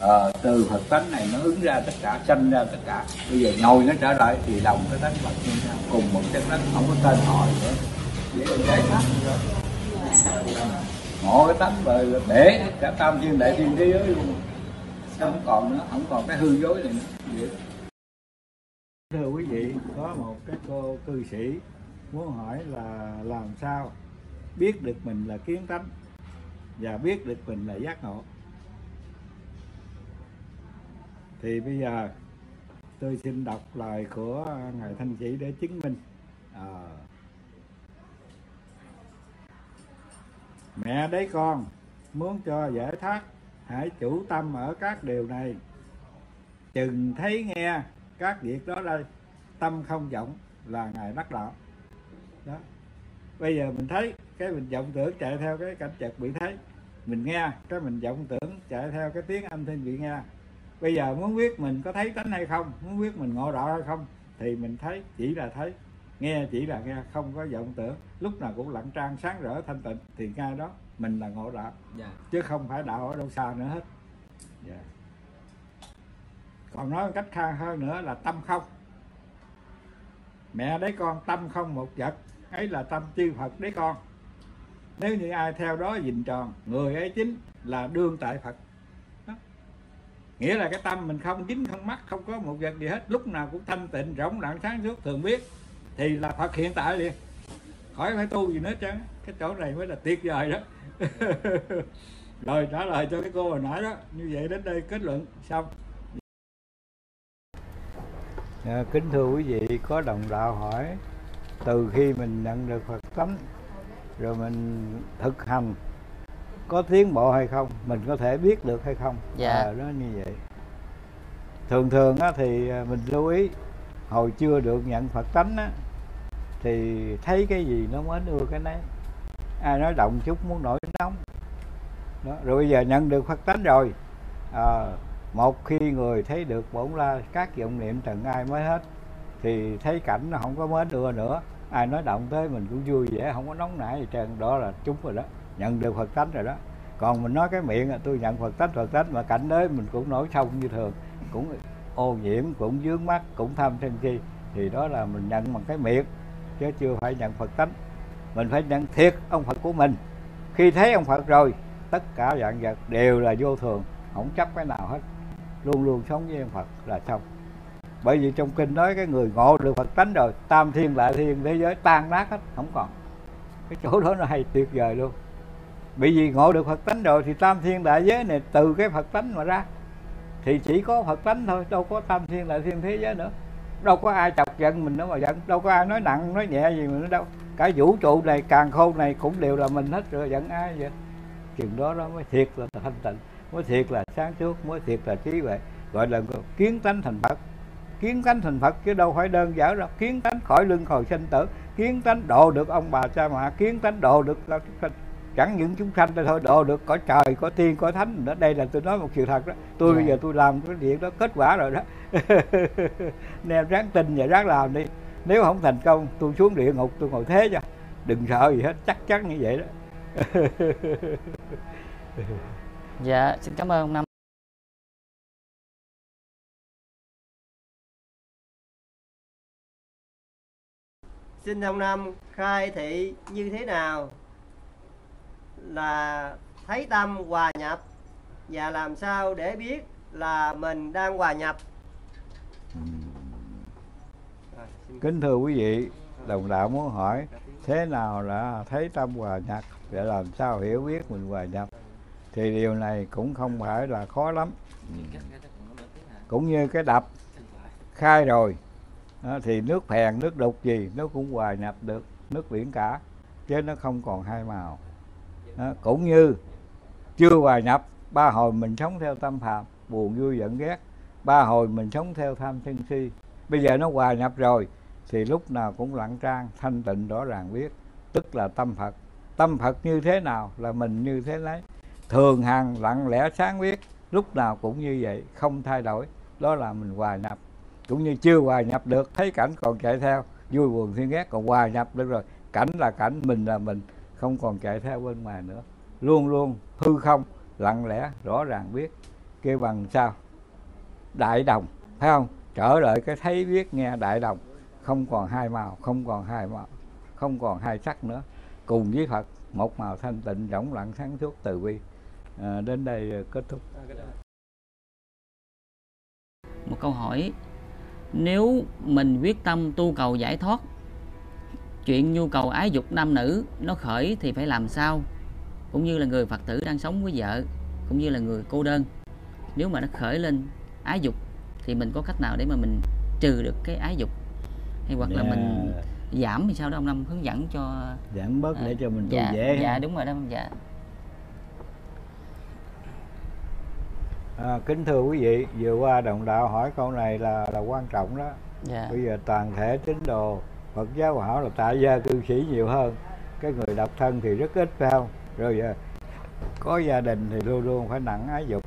ờ, từ phật tánh này nó ứng ra tất cả sanh ra tất cả. Bây giờ ngồi nó trở lại thì đồng cái tánh phật như nhau cùng một chất đất không có tên họ nữa. Để là giải thoát ngộ cái tánh rồi để cả tam thiên đại thiên thế giới luôn không còn nữa không còn cái hư dối này nữa vậy. Thưa quý vị, có một cái cô cư sĩ muốn hỏi là làm sao biết được mình là kiến tánh và biết được mình là giác ngộ. Thì bây giờ tôi xin đọc lời của Ngài Thanh Chỉ để chứng minh. À, Mẹ đấy con, muốn cho giải thoát, hãy chủ tâm ở các điều này. Chừng thấy nghe các việc đó đây tâm không vọng là ngài đắc đạo. Đó. Bây giờ mình thấy, cái mình vọng tưởng chạy theo cái cảnh chợt bị thấy. Mình nghe, cái mình vọng tưởng chạy theo cái tiếng âm thanh bị nghe. Bây giờ muốn biết mình có thấy tánh hay không, muốn biết mình ngộ đạo hay không, thì mình thấy, chỉ là thấy nghe chỉ là nghe không có vọng tưởng. Lúc nào cũng lặng trang sáng rỡ thanh tịnh. Thì ngay đó mình là ngộ đạo. Dạ. chứ không phải đạo ở đâu xa nữa hết. Dạ. còn nói một cách khác hơn nữa là tâm không. Mẹ đấy con tâm không một vật. Ấy là tâm chư phật đấy con. Nếu như ai theo đó dình tròn người ấy chính là đương tại phật. Đó. nghĩa là cái tâm mình không dính không mắc không có một vật gì hết. Lúc nào cũng thanh tịnh rỗng lặng sáng suốt thường biết thì là phật hiện tại liền khỏi phải tu gì nữa chứ cái chỗ này mới là tuyệt vời đó rồi trả lời cho cái cô hồi nãy đó như vậy đến đây kết luận xong À, kính thưa quý vị, có đồng đạo hỏi từ khi mình nhận được Phật tánh rồi mình thực hành có tiến bộ hay không, mình có thể biết được hay không? Dạ. À, đó như vậy. Thường thường á, thì à, mình lưu ý hồi chưa được nhận Phật tánh á, thì thấy cái gì nó mến ưa cái nấy. Ai nói động chút muốn nổi nóng. Đó. Rồi bây giờ nhận được Phật tánh rồi, à, một khi người thấy được bổn la các vọng niệm trần ai mới hết. Thì thấy cảnh nó không có mến ưa nữa. Ai nói động tới mình cũng vui vẻ không có nóng nảy gì trơn. Đó là chúng rồi đó. Nhận được phật tánh rồi đó. Còn mình nói cái miệng là tôi nhận phật tánh phật tánh mà cảnh đấy mình cũng nổi sông như thường. Cũng ô nhiễm cũng dướng mắt cũng tham sân si. Thì đó là mình nhận bằng cái miệng chứ chưa phải nhận phật tánh. Mình phải nhận thiệt ông phật của mình. Khi thấy ông phật rồi, tất cả dạng vật đều là vô thường, không chấp cái nào hết. Luôn luôn sống với ông phật là xong. Bởi vì trong kinh nói cái người ngộ được phật tánh rồi, tam thiên lại thiên, thế giới tan nát hết, không còn. Cái chỗ đó nó hay tuyệt vời luôn. Bởi vì ngộ được phật tánh rồi thì tam thiên đại giới này, từ cái phật tánh mà ra. Thì chỉ có phật tánh thôi, đâu có tam thiên đại thiên, thế giới nữa đâu có ai chọc giận mình nữa mà giận. Đâu có ai nói nặng nói nhẹ gì mình đâu. Cả vũ trụ này càng khôn này cũng đều là mình hết rồi giận ai vậy? Chừng đó đó mới thiệt là thanh tịnh mới thiệt là sáng suốt mới thiệt là trí huệ. Gọi là kiến tánh thành phật. Kiến tánh thành phật chứ đâu phải đơn giản đâu. Kiến tánh khỏi lưng hồi sinh tử kiến tánh độ được ông bà cha mẹ kiến tánh độ được chẳng những chúng sanh thôi độ được có trời có tiên có thánh. Nữa đây là tôi nói một sự thật đó. Tôi bây Dạ. giờ tôi làm cái chuyện đó kết quả rồi đó nên ráng tin và ráng làm đi nếu không thành công tôi xuống địa ngục tôi ngồi thế cho đừng sợ gì hết chắc chắn như vậy đó Dạ, xin cảm ơn ông Năm. Xin ông Năm khai thị như thế nào là thấy tâm hòa nhập và làm sao để biết là mình đang hòa nhập. Kính thưa quý vị đồng đạo muốn hỏi thế nào là thấy tâm hòa nhập? Để làm sao hiểu biết mình hòa nhập? Thì điều này cũng không phải là khó lắm. Cũng như cái đập khai rồi đó, thì nước phèn nước đục gì nó cũng hòa nhập được nước biển cả chứ nó không còn hai màu. Đó, cũng như chưa hòa nhập ba hồi mình sống theo tâm phạm buồn vui giận ghét ba hồi mình sống theo tham sân si. Bây giờ nó hòa nhập rồi, thì lúc nào cũng lặng trang, thanh tịnh, rõ ràng biết. Tức là tâm phật. Tâm phật như thế nào là mình như thế đấy thường hằng, lặng lẽ, sáng biết. Lúc nào cũng như vậy, không thay đổi. Đó là mình hòa nhập. Cũng như chưa hòa nhập được, thấy cảnh còn chạy theo. Vui buồn thiên ghét, còn hòa nhập được rồi. Cảnh là cảnh, mình là mình, không còn chạy theo bên ngoài nữa. Luôn luôn hư không, lặng lẽ, rõ ràng biết. Kêu bằng sao? Đại đồng thấy không? Trở lại cái thấy biết nghe đại đồng. Không còn hai màu không còn hai màu không còn hai sắc nữa. Cùng với phật một màu thanh tịnh rỗng lặng sáng suốt từ bi. À, đến đây kết thúc. Một câu hỏi. Nếu mình quyết tâm tu cầu giải thoát Chuyện nhu cầu ái dục nam nữ Nó khởi thì phải làm sao? Cũng như là người Phật tử đang sống với vợ Cũng như là người cô đơn. Nếu mà nó khởi lên ái dục Thì mình có cách nào để mà mình trừ được cái ái dục Hay hoặc là Dạ. mình giảm thì sao đó ông Năm hướng dẫn cho giảm bớt để cho mình tu dạ, dễ Dạ đúng rồi đó dạ À, kính thưa quý vị, vừa qua đồng đạo hỏi câu này là là quan trọng đó. Dạ. Bây giờ toàn thể tín đồ Phật giáo bảo là tại gia cư sĩ nhiều hơn, cái người độc thân thì rất ít phải không? Rồi giờ có gia đình thì luôn luôn phải nặng ái dục,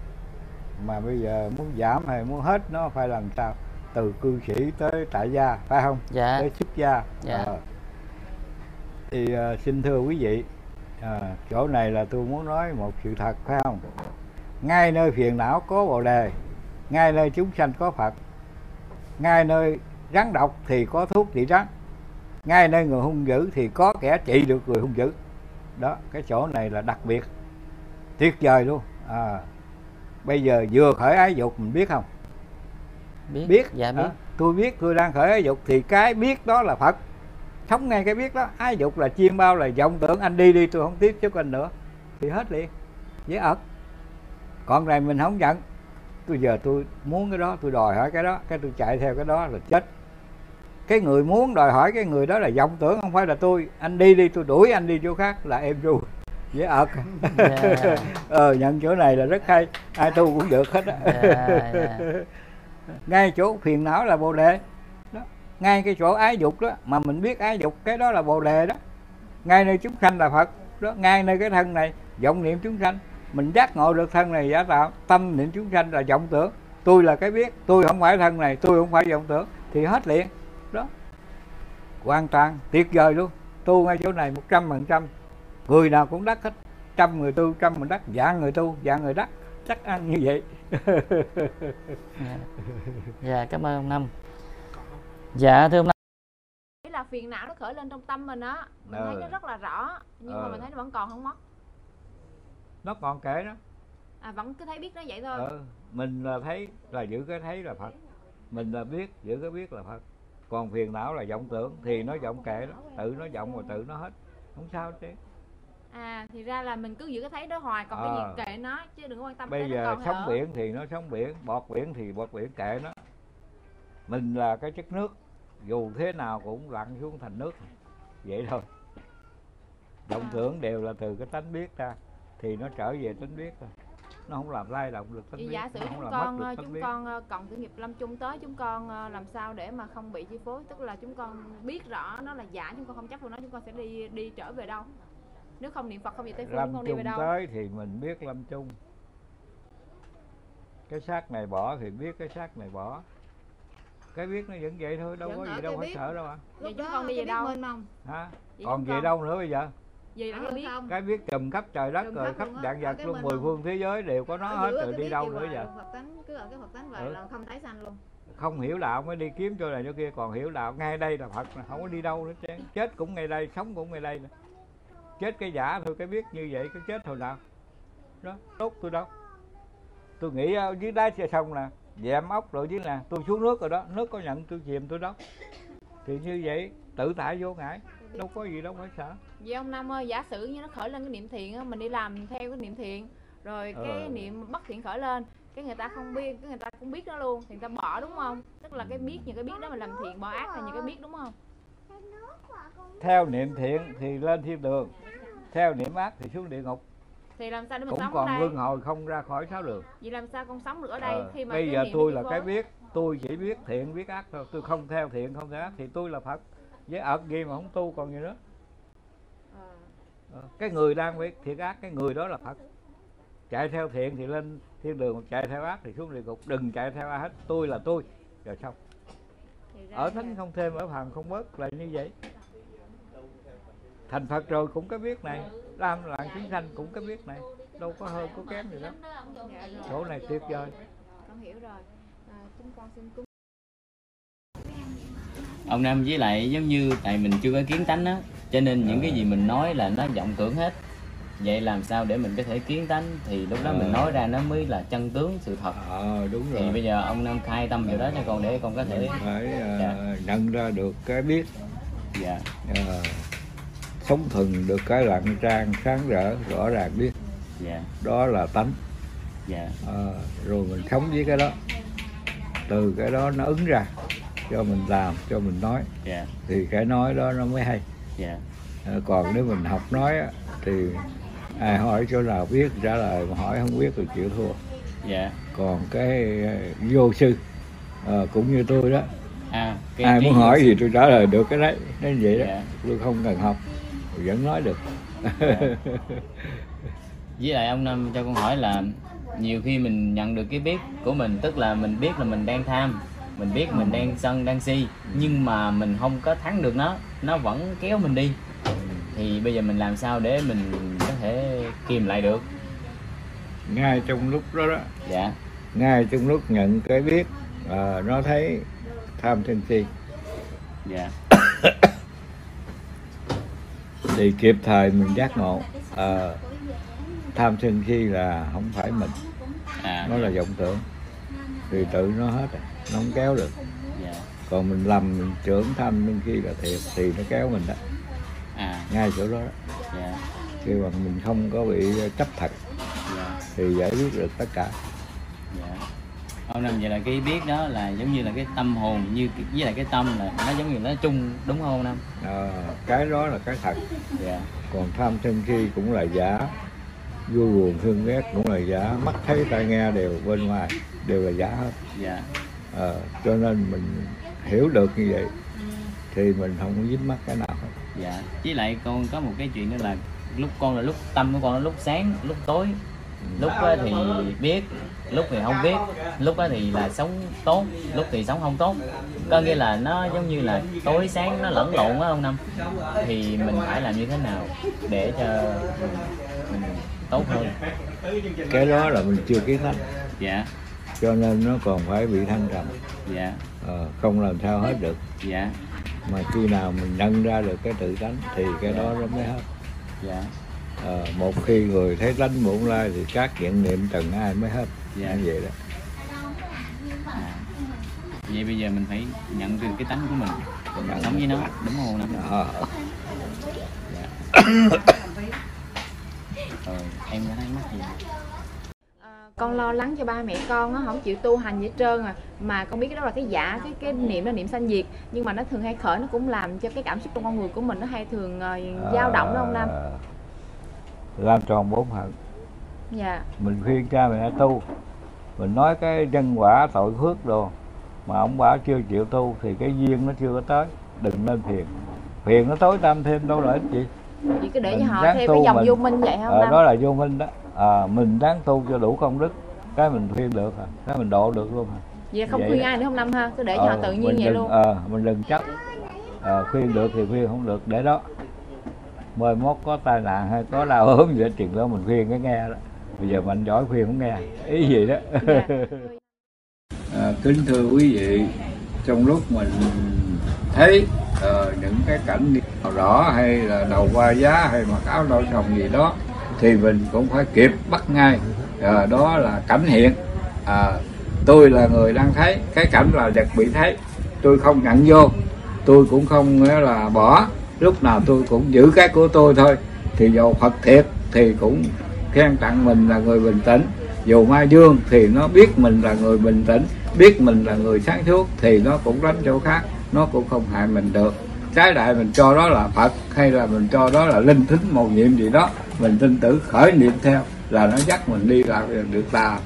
mà bây giờ muốn giảm hay muốn hết nó phải làm sao? Từ cư sĩ tới tại gia phải không? Dạ. Tới xuất gia. Dạ. Ờ. Thì ờ, xin thưa quý vị, à, chỗ này là tôi muốn nói một sự thật phải không? ngay nơi phiền não có bồ đề ngay nơi chúng sanh có phật ngay nơi rắn độc thì có thuốc trị rắn ngay nơi người hung dữ thì có kẻ trị được người hung dữ đó cái chỗ này là đặc biệt tuyệt vời luôn à, bây giờ vừa khởi ái dục mình biết không? Biết. Biết dạ biết. Tôi biết tôi đang khởi ái dục thì cái biết đó là phật. Sống ngay cái biết đó. Ái dục là chiêm bao là vọng tưởng. Anh đi đi tôi không tiếp xúc anh nữa. Thì hết liền. Dễ ợt còn này mình không nhận tôi giờ tôi muốn cái đó tôi đòi hỏi cái đó. Cái tôi chạy theo cái đó là chết. Cái người muốn đòi hỏi cái người đó là vọng tưởng không phải là tôi. Anh đi đi tôi đuổi anh đi chỗ khác là em ru dễ ợt Dạ. ờ nhận chỗ này là rất hay. Ai tu cũng được hết á. Dạ, dạ. ngay chỗ phiền não là bồ đề. Đó. Ngay cái chỗ ái dục đó mà mình biết ái dục cái đó là bồ đề đó. Ngay nơi chúng sanh là phật. Đó ngay nơi cái thân này vọng niệm chúng sanh. Mình giác ngộ được thân này giả tạo tâm niệm chúng sanh là vọng tưởng. Tôi là cái biết tôi không phải thân này tôi không phải vọng tưởng thì hết liền. Đó. Hoàn toàn tuyệt vời luôn. Tu ngay chỗ này một trăm phần trăm người nào cũng đắc hết. Trăm người tu trăm người đắc. Dạng người tu dạng người đắc. Chắc ăn như vậy. Dạ. dạ cảm ơn ông Năm. Dạ thưa ông Năm. Ý là phiền não nó khởi lên trong tâm mình á. Mình Ờ. thấy nó rất là rõ nhưng mà Ờ. mình thấy nó vẫn còn không mất. Nó còn kệ đó. À vẫn cứ thấy biết nó vậy thôi. Ừ, mình là thấy là giữ cái thấy là phật. Mình là biết giữ cái biết là phật. Còn phiền não là vọng tưởng thì nó vọng kệ đó. Tự nó vọng rồi tự nó hết. Không sao chứ à thì ra là mình cứ giữ cái thấy đó hoài còn cái À. gì kệ nó chứ đừng quan tâm bây cái nó giờ còn sống ở. biển thì nó sống biển bọt biển thì bọt biển kệ nó. Mình là cái chất nước dù thế nào cũng lặn xuống thành nước. Vậy thôi. Vọng À. tưởng đều là từ cái tánh biết ra thì nó trở về tánh biết rồi nó không làm lay động được tánh biết giả sử nó chúng con ờ, chúng biết. con ờ, cộng tử nghiệp lâm chung tới chúng con ờ, làm sao để mà không bị chi phối? Tức là chúng con biết rõ nó là giả chúng con không chấp vào nó chúng con sẽ đi đi trở về đâu nếu không niệm phật không gì tây phương lâm con đi về đâu? tới thì mình biết lâm chung cái xác này bỏ thì biết cái xác này bỏ. Cái biết nó vẫn vậy thôi đâu Vẫn có gì đâu phải sợ đâu à vậy chúng con đi về đâu? hả? Vậy còn về con- đâu nữa bây giờ. Gì biết. cái biết trùm khắp trời đất Trùm rồi khắp dạng vật luôn mười phương thế giới đều có nó Ở hết rồi đi đâu nữa giờ? Là Phật tánh cứ ở cái Phật tánh vậy Ừ. là không tái sanh luôn. Không hiểu đạo mới đi kiếm chỗ này chỗ kia còn hiểu đạo ngay đây là phật mà không có đi đâu nữa chứ chết cũng ngay đây sống cũng ngay đây nè chết cái giả thôi cái biết như vậy cái chết thôi nào. Đó tốt tôi đâu. Tôi nghĩ ở dưới đáy xe sông nè dẹm ốc rồi dưới nè tôi xuống nước rồi đó nước có nhận tôi chìm tôi đâu. Thì như vậy tự tại vô ngại đâu có gì đâu phải sợ. Vậy ông năm ơi giả sử như nó khởi lên cái niệm thiện á mình đi làm theo cái niệm thiện rồi cái Ờ. niệm bất thiện khởi lên cái người ta không biết cái người ta cũng biết nó luôn thì người ta bỏ đúng không? Tức là cái biết những cái biết đó mình làm thiện bỏ ác là những cái biết đúng không? Theo niệm thiện thì lên thiên đường theo niệm ác thì xuống địa ngục. Thì làm sao để mình cũng sống ở còn đây? luân hồi không ra khỏi sáu đường vậy làm sao con sống được ở đây Ờ, khi mà bây giờ tôi là chi cái biết tôi chỉ biết thiện biết ác thôi. Tôi không theo thiện không theo ác thì tôi là phật. Với ợt gì mà không tu còn gì nữa. Ờ, cái người đang biết thiện ác cái người đó là phật. Chạy theo thiện thì lên thiên đường chạy theo ác thì xuống địa ngục. Đừng chạy theo ai hết tôi là tôi. Rồi xong. Ở thánh không thêm ở phàm không bớt là như vậy thành phật rồi cũng cái biết này làm lạng chúng sanh cũng cái biết này. Đâu có hơn có kém gì đó Dạ rồi. chỗ này tuyệt vời. Con hiểu rồi. À, chúng con xin cúng ông Nam với lại giống như tại mình chưa có kiến tánh á cho nên những cái gì mình nói là nó vọng tưởng hết. Vậy làm sao để mình có thể kiến tánh? Thì lúc đó mình Ờ. nói ra nó mới là chân tướng sự thật. Ờ đúng thì rồi. bây giờ ông Nam khai tâm vào đó cho con để con có thể phải ờ, Dạ. nhận ra được cái biết. Dạ. Ờ, sống thuần được cái lặng trang sáng rỡ rõ ràng biết. Dạ. Đó là tánh. Dạ. Ờ, rồi mình sống với cái đó. Từ cái đó nó ứng ra cho mình làm cho mình nói. Dạ. Thì cái nói đó nó mới hay. Dạ. Ờ, còn nếu mình học nói á, thì ai hỏi chỗ nào biết trả lời mà hỏi không biết thì chịu thua. Dạ. Còn cái vô sư ờ, cũng như tôi đó. À cái ai muốn hỏi gì tôi trả lời được cái đấy. Nên vậy đó. Dạ. tôi không cần học vẫn nói được. Với lại ông Nam cho con hỏi là nhiều khi mình nhận được cái biết của mình tức là mình biết là mình đang tham mình biết mình đang sân đang si nhưng mà mình không có thắng được nó nó vẫn kéo mình đi. Thì bây giờ mình làm sao để mình có thể kìm lại được? Ngay trong lúc đó đó dạ. ngay trong lúc nhận cái biết ờ, nó thấy tham sân si. Dạ thì kịp thời mình giác ngộ. Ờ, tham sân si là không phải mình. À. Nó là vọng tưởng. Thì tự nó hết rồi nó không kéo được. Dạ. Còn mình lầm mình trưởng tham sân si là thiệt thì nó kéo mình đó. À. Ngay chỗ đó, đó. dạ. Khi mà mình không có bị chấp thật dạ. Thì giải quyết được tất cả ông Nam vậy là cái biết đó là giống như là cái tâm hồn như với lại cái tâm là nó giống như nó chung đúng không ông Nam? Ờ, cái đó là cái thật. Dạ. Còn tham sân si cũng là giả. Vui buồn thương ghét cũng là giả. Mắt thấy tai nghe đều bên ngoài đều là giả hết. Dạ. Ờ, cho nên mình hiểu được như vậy thì mình không có dính mắc cái nào hết. Dạ. Với lại con có một cái chuyện nữa là lúc con là lúc tâm của con là lúc sáng lúc tối. Lúc á thì biết lúc thì không biết. Lúc á thì là sống tốt lúc thì sống không tốt. Có nghĩa là nó giống như là tối sáng nó lẫn lộn á ông năm. Thì mình phải làm như thế nào để cho mình, mình tốt hơn? Cái đó là mình chưa kiến thánh dạ. Cho nên nó còn phải bị thăng trầm. Dạ. Ờ, không làm sao hết được. Dạ. Mà khi nào mình nhận ra được cái tự tánh thì cái đó nó mới hết. Dạ. Ờ, một khi người thấy tánh bổn lai thì các chuyện niệm trần ai mới hết Dạ. như vậy đó À. vậy bây giờ mình phải nhận được cái tánh của mình. Mình sống với nó đúng không nè Ờ. rồi em có thắc mắc gì con lo lắng cho ba mẹ con á không chịu tu hành gì hết trơn à. Mà con biết cái đó là cái giả cái cái niệm là niệm sanh diệt. Nhưng mà nó thường hay khởi nó cũng làm cho cái cảm xúc trong con người của mình nó hay thường ờ, dao động đó ông nam? Ờ, làm tròn bốn hận dạ. Mình khuyên cha mẹ tu. Mình nói cái nhân quả tội phước đồ mà ông bà chưa chịu tu thì cái duyên nó chưa có tới. Đừng nên phiền. Phiền nó tối tăm thêm đâu lợi ích gì. Chỉ cứ để cho Mình họ ráng thêm tu cái dòng mình. vô minh vậy hả ông Ờ, nam đó là vô minh đó. À, mình đáng tu cho đủ công đức. Cái mình khuyên được à cái mình độ được luôn à vậy không Vậy khuyên đó. ai nữa không nam ha? Cứ để cho họ Ờ, tự nhiên vậy đừng, luôn. ờ, mình đừng chấp. Ờ, khuyên được thì khuyên không được để đó. Mời mốt có tai nạn hay có đau ốm gì đó chuyện đó mình khuyên cái nghe đó bây giờ mình giỏi khuyên không nghe. Ý gì đó. Dạ. À, kính thưa quý vị, trong lúc mình thấy ờ, những cái cảnh màu đỏ hay là đầu qua giá hay mặc áo đỏ sòng gì đó thì mình cũng phải kịp bắt ngay. Ờ, đó là cảnh hiện. À, tôi là người đang thấy cái cảnh là vật bị thấy. Tôi không nhận vô. Tôi cũng không là bỏ. Lúc nào tôi cũng giữ cái của tôi thôi. Thì dầu Phật thiệt thì cũng khen tặng mình là người bình tĩnh. Dù Mai Dương thì nó biết mình là người bình tĩnh biết mình là người sáng suốt thì nó cũng đánh chỗ khác nó cũng không hại mình được. Trái lại mình cho đó là Phật hay là mình cho đó là linh thính màu nhiệm gì đó mình tin tưởng khởi niệm theo là nó dắt mình đi làm được tà.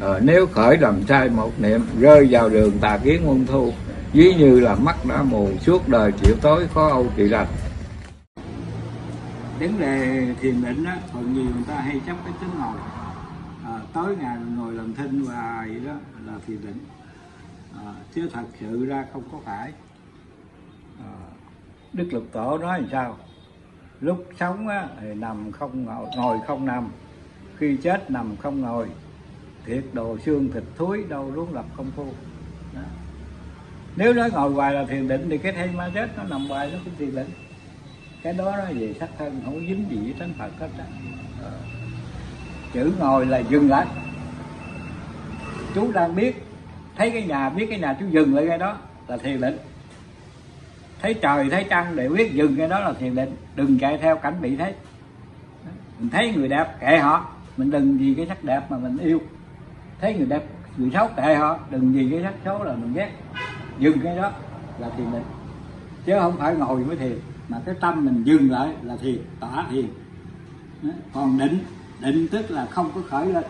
Ờ, nếu khởi đầm sai một niệm rơi vào đường tà kiến quân thu ví như là mắt đã mù suốt đời chịu tối khó âu trị lành vấn đề thiền định á phần nhiều người ta hay chấp cái tính ngồi. À, tối ngày mình ngồi làm thinh và vậy đó là thiền định. À, chứ thật sự ra không có phải. À, đức lục tổ nói làm sao? Lúc sống á, thì nằm không ngồi, ngồi không nằm. Khi chết nằm không ngồi. Thiệt đồ xương thịt thúi đâu luôn lập không phu. Đó. nếu nói ngồi hoài là thiền định thì cái thay ma chết nó nằm hoài nó cũng thiền định cái đó nó về sắc thân, không có dính gì với thánh phật hết á. Ờ, chữ ngồi là dừng lại. Chú đang biết, thấy cái nhà, biết cái nhà chú dừng lại cái đó là thiền định. Thấy trời, thấy trăng để biết dừng cái đó là thiền định. Đừng chạy theo cảnh bị thấy. Mình thấy người đẹp, kệ họ. Mình đừng vì cái sắc đẹp mà mình yêu. Thấy người đẹp, người xấu, kệ họ. Đừng vì cái sắc xấu là mình ghét. Dừng cái đó là thiền định. Chứ không phải ngồi mới thiền mà cái tâm mình dừng lại là thiền tỏa thiền còn định định tức là không có khởi lên.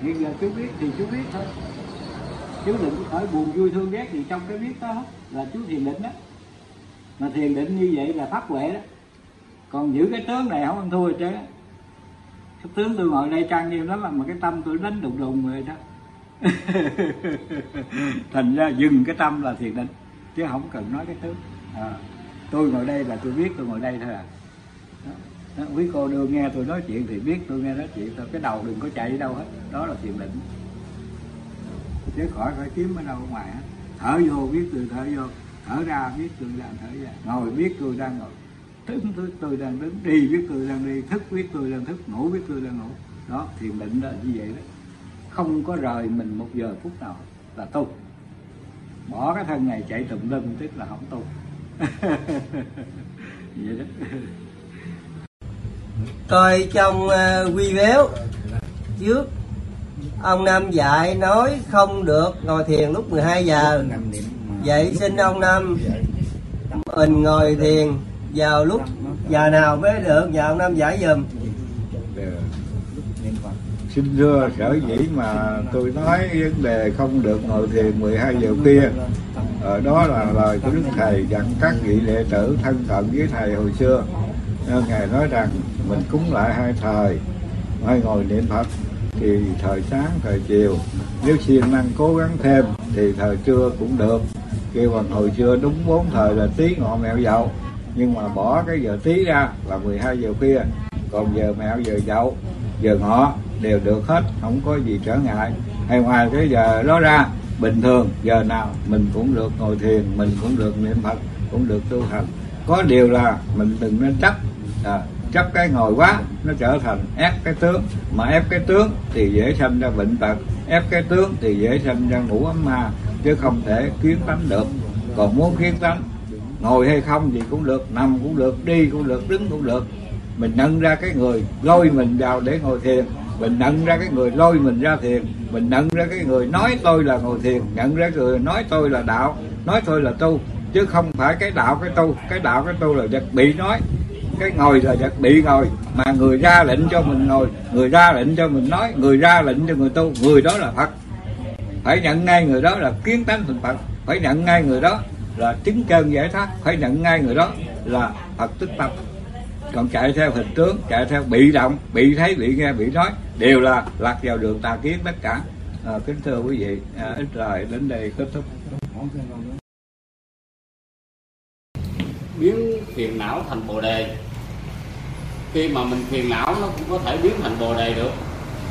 Hiện giờ chú biết thì chú biết thôi. Chú đừng có khởi buồn vui thương ghét gì trong cái biết đó hết. Là chú thiền định đó. Mà thiền định như vậy là pháp huệ đó. Còn giữ cái tướng này không ăn thua chứ. Cái tướng tôi ngồi đây trang nghiêm lắm mà cái tâm tôi đánh đùng đùng rồi đó. Thành ra dừng cái tâm là thiền định chứ không cần nói cái tướng. À, tôi ngồi đây là tôi biết tôi ngồi đây thôi à. Đó. Quý cô đưa nghe tôi nói chuyện thì biết tôi nghe nói chuyện thôi. Cái đầu đừng có chạy đi đâu hết đó là thiền định. Chứ khỏi phải kiếm ở đâu ở ngoài hết. Thở vô biết tôi thở vô thở ra biết tôi đang thở ra. Ngồi biết tôi đang ngồi đứng tôi, tôi đang đứng đi biết tôi đang đi thức biết tôi đang thức ngủ biết tôi đang ngủ. Đó thiền định là như vậy đó. Không có rời mình một giờ phút nào là tu. Bỏ cái thân này chạy tùm lum tức là không tu vậy đó coi trong uh, quy béo trước ông Năm dạy nói không được ngồi thiền lúc 12 giờ. Vậy xin ông Năm mình ngồi thiền vào lúc giờ nào mới được? Nhờ ông Năm giải giùm. Xin thưa sở dĩ mà tôi nói vấn đề không được ngồi thiền 12 giờ kia ở đó là lời của đức thầy dặn các vị đệ tử thân cận với thầy hồi xưa. Nên ngài nói rằng, mình cúng lại hai thời hay ngồi niệm phật, thì thời sáng, thời chiều. Nếu siêng năng cố gắng thêm, thì thời trưa cũng được. Kêu bằng hồi xưa đúng bốn thời là tí ngọ mẹo dậu, nhưng mà bỏ cái giờ tí ra là 12 giờ khuya. Còn giờ mẹo, giờ dậu, giờ ngọ đều được hết, không có gì trở ngại. Hay ngoài cái giờ đó ra bình thường. Giờ nào mình cũng được ngồi thiền mình cũng được niệm phật cũng được tu hành. Có điều là mình đừng nên chấp. À, chấp cái ngồi quá nó trở thành ép cái tướng. Mà ép cái tướng thì dễ sinh ra bệnh tật. Ép cái tướng thì dễ sinh ra ngủ ấm ma chứ không thể kiến tánh được. Còn muốn kiến tánh ngồi hay không gì cũng được nằm cũng được đi cũng được đứng cũng được. Mình nâng ra cái người lôi mình vào để ngồi thiền mình nhận ra cái người lôi mình ra thiền, mình nhận ra cái người nói tôi là ngồi thiền, nhận ra người nói tôi là đạo, nói tôi là tu, chứ không phải cái đạo cái tu, cái đạo cái tu là vật bị nói, cái ngồi là vật bị ngồi, mà người ra lệnh cho mình ngồi, người ra lệnh cho mình nói, người ra lệnh cho người tu, người đó là phật. Phải nhận ngay người đó là kiến tánh thành phật, phải nhận ngay người đó là chứng chân giải thoát, phải nhận ngay người đó là phật tích tâm. Còn chạy theo hình tướng, chạy theo bị động, bị thấy, bị nghe, bị nói đều là lạc vào đường tà kiến tất cả. À, kính thưa quý vị à, ít lời đến đây kết thúc. Biến phiền não thành bồ đề. Khi mà mình phiền não nó cũng có thể biến thành bồ đề được.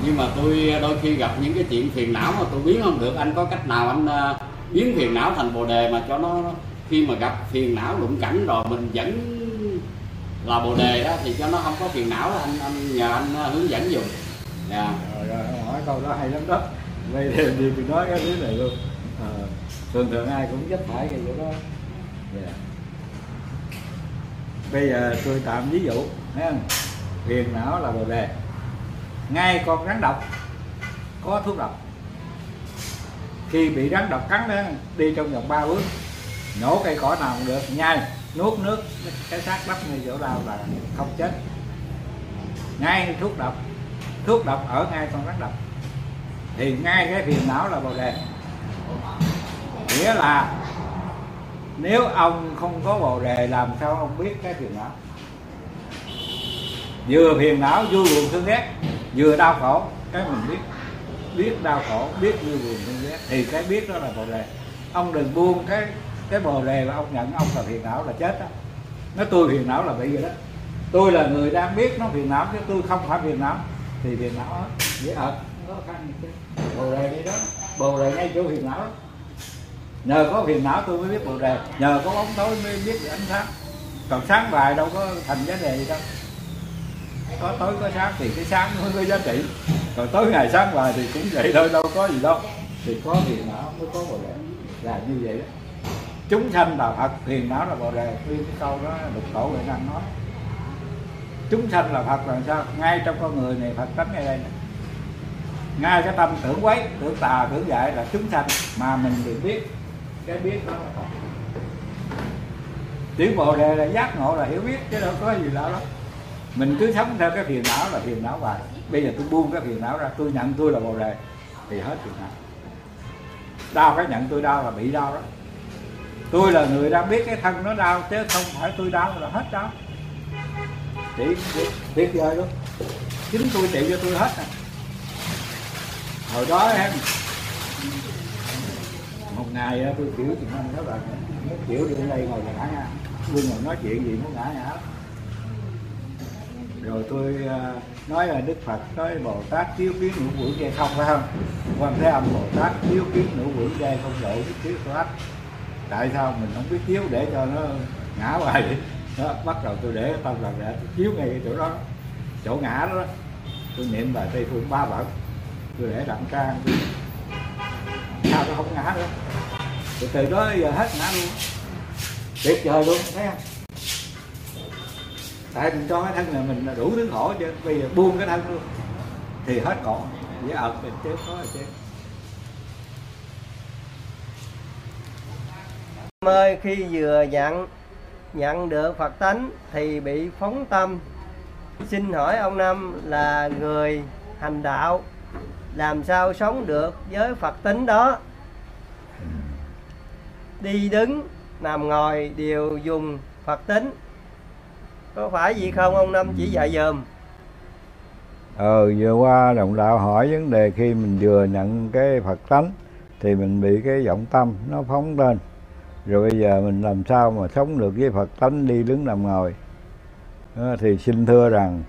Nhưng mà tôi à, đôi khi gặp những cái chuyện phiền não mà tôi biến không được. Anh có cách nào anh à, biến phiền não thành bồ đề mà cho nó khi mà gặp phiền não đụng cảnh rồi mình vẫn là bồ đề đó thì cho nó không có phiền não anh, anh nhờ anh à, hướng dẫn dùng dạ. Ờ, rồi, rồi, hỏi câu đó hay lắm đó. Đây thì thì tôi nói cái thứ này luôn. À, thường thường ai cũng chấp phải cái chỗ đó. Yeah. bây giờ tôi tạm ví dụ thấy không? phiền não là bồ đề ngay con rắn độc có thuốc độc. Khi bị rắn độc cắn đó đi trong vòng ba bước nhổ cây cỏ nào cũng được nhai nuốt nước cái xác đắp ngay chỗ đau là không chết. Ngay thuốc độc thuốc độc ở ngay con rắn độc. Thì ngay cái phiền não là bồ đề. Nghĩa là nếu ông không có bồ đề làm sao ông biết cái phiền não? Vừa phiền não vui buồn thương ghét, vừa đau khổ, cái mình biết biết đau khổ, biết vui buồn thương ghét, thì cái biết đó là bồ đề. Ông đừng buông cái cái bồ đề mà ông nhận ông là phiền não là chết đó. Nó tôi phiền não là bị vậy đó. Tôi là người đang biết nó phiền não chứ tôi không phải phiền não thì phiền não dễ ợt. Khó khăn gì chứ bồ đề đi đó. Bồ đề ngay chỗ phiền não. Nhờ có phiền não tôi mới biết bồ đề nhờ có bóng tối mới biết ánh sáng. Còn sáng bài đâu có thành vấn đề gì đâu. Có tối, có sáng thì cái sáng mới có giá trị. Còn tối ngày sáng bài thì cũng vậy thôi, đâu có gì đâu. Thì có phiền não, mới có bồ đề là như vậy đó. Chúng sanh là phật, phiền não là bồ đề nguyên cái câu đó lục tổ huệ năng nói chúng sanh là phật là sao? Ngay trong con người này phật tánh ngay đây này. ngay cái tâm tưởng quấy, tưởng tà, tưởng dại là chúng sanh mà mình được biết. Cái biết đó là phật. Tiếng bồ đề là giác ngộ là hiểu biết, chứ đâu có gì lạ đó mình cứ sống theo cái phiền não là phiền não hoài. Bây giờ tôi buông cái phiền não ra, tôi nhận tôi là bồ đề, thì hết phiền não. Đau cái nhận tôi đau là bị đau đó. Tôi là người đang biết cái thân nó đau, chứ không phải tôi đau là hết đau chỉ tuyệt vời luôn chính tôi trị cho tôi hết à. Hồi đó em, một ngày à, tôi chịu thì anh đó là chịu đi đây ngồi ngã nha. Tôi ngồi nói chuyện gì muốn ngã ngã. Rồi tôi à, nói là đức phật, nói bồ tát chiếu kiến ngũ quỷ dây không, phải không? Quan thế âm bồ tát chiếu kiến ngũ quỷ dây không độ biết chiếu thoát. Tại sao mình không biết chiếu để cho nó ngã hoài? vậy đó, bắt đầu tôi để tâm lần để tôi chiếu ngay cái chỗ đó. Chỗ ngã đó, đó. tôi niệm bài tây phương ba bậc. Tôi để đặng trang tôi... sao nó không ngã nữa? Từ từ đó giờ hết ngã luôn. Tuyệt vời luôn thấy không? Tại mình cho cái thân là mình đủ thứ khổ chứ. Bây giờ buông cái thân luôn. Thì hết khổ. Dễ ợt mình chết khó là chết. Ơi khi vừa dặn nhận được Phật tánh thì bị phóng tâm. Xin hỏi ông Năm là người hành đạo, làm sao sống được với Phật tính đó? Đi đứng, nằm ngồi đều dùng Phật tính có phải gì không, ông Năm? Chỉ dạy dùm ờ vừa qua đồng đạo hỏi vấn đề khi mình vừa nhận cái Phật tánh thì mình bị cái vọng tâm nó phóng lên rồi bây giờ mình làm sao mà sống được với Phật tánh đi đứng nằm ngồi? Đó, thì xin thưa rằng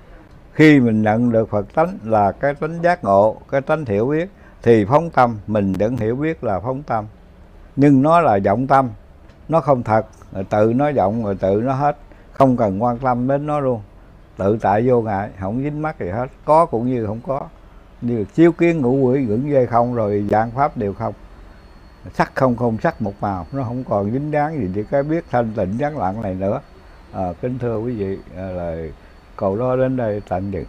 khi mình nhận được Phật tánh là cái tánh giác ngộ cái tánh hiểu biết thì phóng tâm mình vẫn hiểu biết là phóng tâm. Nhưng nó là vọng tâm nó không thật. Rồi tự nó vọng rồi tự nó hết. Không cần quan tâm đến nó luôn. Tự tại vô ngại không dính mắc gì hết. Có cũng như không có. Như chiếu kiến ngũ quỷ ngưỡng dây không rồi dạng pháp đều không sắc không không sắc một màu. Nó không còn dính dáng gì. Để cái biết thanh tịnh vắng lặng này nữa. À, kính thưa quý vị à, là cầu đó đến đây tận dừng.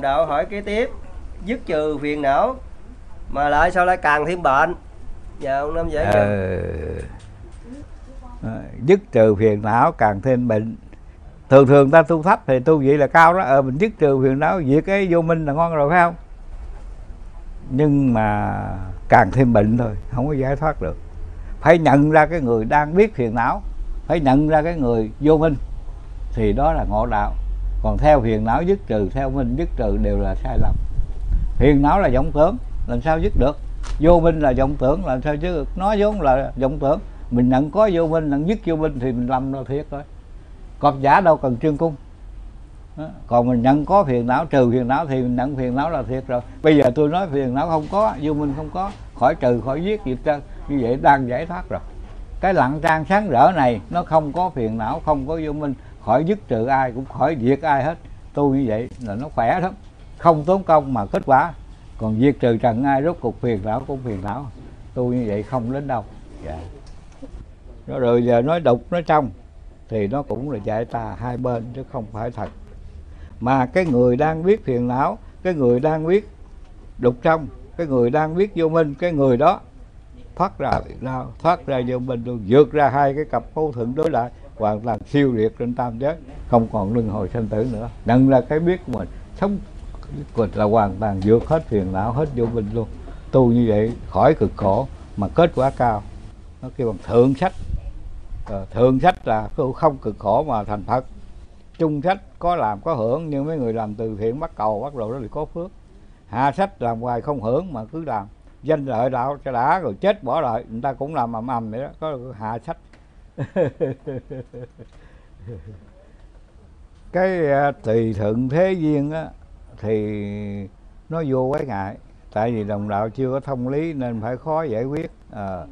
Đạo hỏi kế tiếp. Dứt trừ phiền não mà lại sao lại càng thêm bệnh? Dạ ông năm giải Ờ, thích. à, dứt trừ phiền não càng thêm bệnh. Thường thường ta tu thấp thì tu vậy là cao đó. Ờ mình dứt trừ phiền não diệt cái vô minh là ngon rồi phải không? Nhưng mà càng thêm bệnh thôi, không có giải thoát được. Phải nhận ra cái người đang biết phiền não, phải nhận ra cái người vô minh, thì đó là ngộ đạo. Còn theo phiền não dứt trừ, theo minh dứt trừ đều là sai lầm. Phiền não là vọng tưởng, làm sao dứt được? Vô minh là vọng tưởng, làm sao dứt được nó vốn là vọng tưởng. Mình nhận có vô minh, nhận dứt vô minh thì mình lầm là thiệt thôi. còn giả đâu cần trương cung còn mình nhận có phiền não, trừ phiền não thì mình nhận phiền não là thiệt rồi. Bây giờ tôi nói phiền não không có, vô minh không có, khỏi trừ, khỏi giết gì trơn. Như vậy đang giải thoát rồi. Cái lặng trang sáng rỡ này, nó không có phiền não, không có vô minh. Khỏi dứt trừ ai cũng khỏi diệt ai hết. Tu như vậy là nó khỏe lắm. Không tốn công mà kết quả. Còn diệt trừ trần ai, rốt cuộc phiền não cũng phiền não. Tu như vậy không đến đâu. Dạ. Đó rồi giờ nói đục, nói trong, thì nó cũng là giải ta hai bên chứ không phải thật mà cái người đang biết phiền não, cái người đang biết đục trong, cái người đang biết vô minh, cái người đó thoát ra ra thoát ra vô minh luôn, vượt ra hai cái cặp mâu thuẫn đối lại, hoàn toàn siêu liệt trên tam giới, không còn luân hồi sanh tử nữa. Nâng là cái biết của mình, sống là hoàn toàn vượt hết phiền não, hết vô minh luôn. Tu như vậy khỏi cực khổ, mà kết quả cao. Nó kêu bằng thượng sách. Ờ, thượng sách là không cực khổ mà thành phật chung sách có làm có hưởng nhưng mấy người làm từ thiện bắt cầu bắt đầu đó bị có phước. Hạ sách làm hoài không hưởng mà cứ làm. Danh lợi đạo cho đã rồi chết bỏ lại. Người ta cũng làm ầm ầm vậy đó. Có hạ sách. Cái à, tùy thuận thế duyên á thì nó vô quái ngại. Tại vì đồng đạo chưa có thông lý nên phải khó giải quyết. À,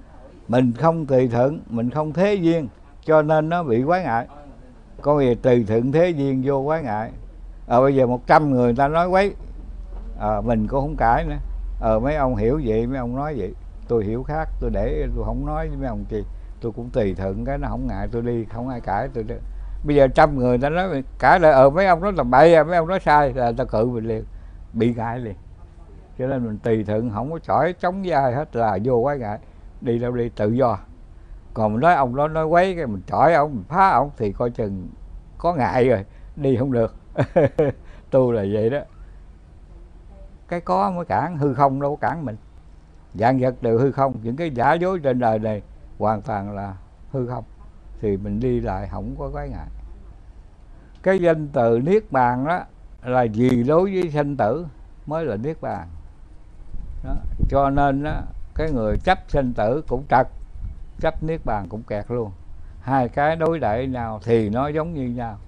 mình không tùy thuận mình không thế duyên cho nên nó bị quái ngại có gì tùy thuận thế duyên vô quái ngại. À, bây giờ 100 người ta nói quấy. À, mình cũng không cãi nữa. Ờ mấy ông hiểu vậy mấy ông nói vậy. Tôi hiểu khác tôi để tôi không nói với mấy ông chi tôi cũng tùy thuận cái nó không ngại tôi đi không ai cãi tôi đi. bây giờ trăm người ta nói cãi lại ờ mấy ông nói là bậy à mấy ông nói sai là ta cự mình liền. Bị ngại liền. Cho nên mình tùy thuận không có chỏi chống dai hết là vô quái ngại. Đi đâu đi tự do còn mình nói ông nó nói quấy cái mình chọi ông mình phá ông thì coi chừng có ngại rồi đi không được. Tu là vậy đó. Cái có mới cản hư không đâu có cản mình. Dạng vật đều hư không những cái giả dối trên đời này hoàn toàn là hư không. Thì mình đi lại không có cái ngại. Cái danh từ niết bàn đó là gì đối với sanh tử mới là niết bàn. Đó. cho nên đó, cái người chấp sanh tử cũng trật chấp niết bàn cũng kẹt luôn. Hai cái đối đại nào thì nó giống như nhau.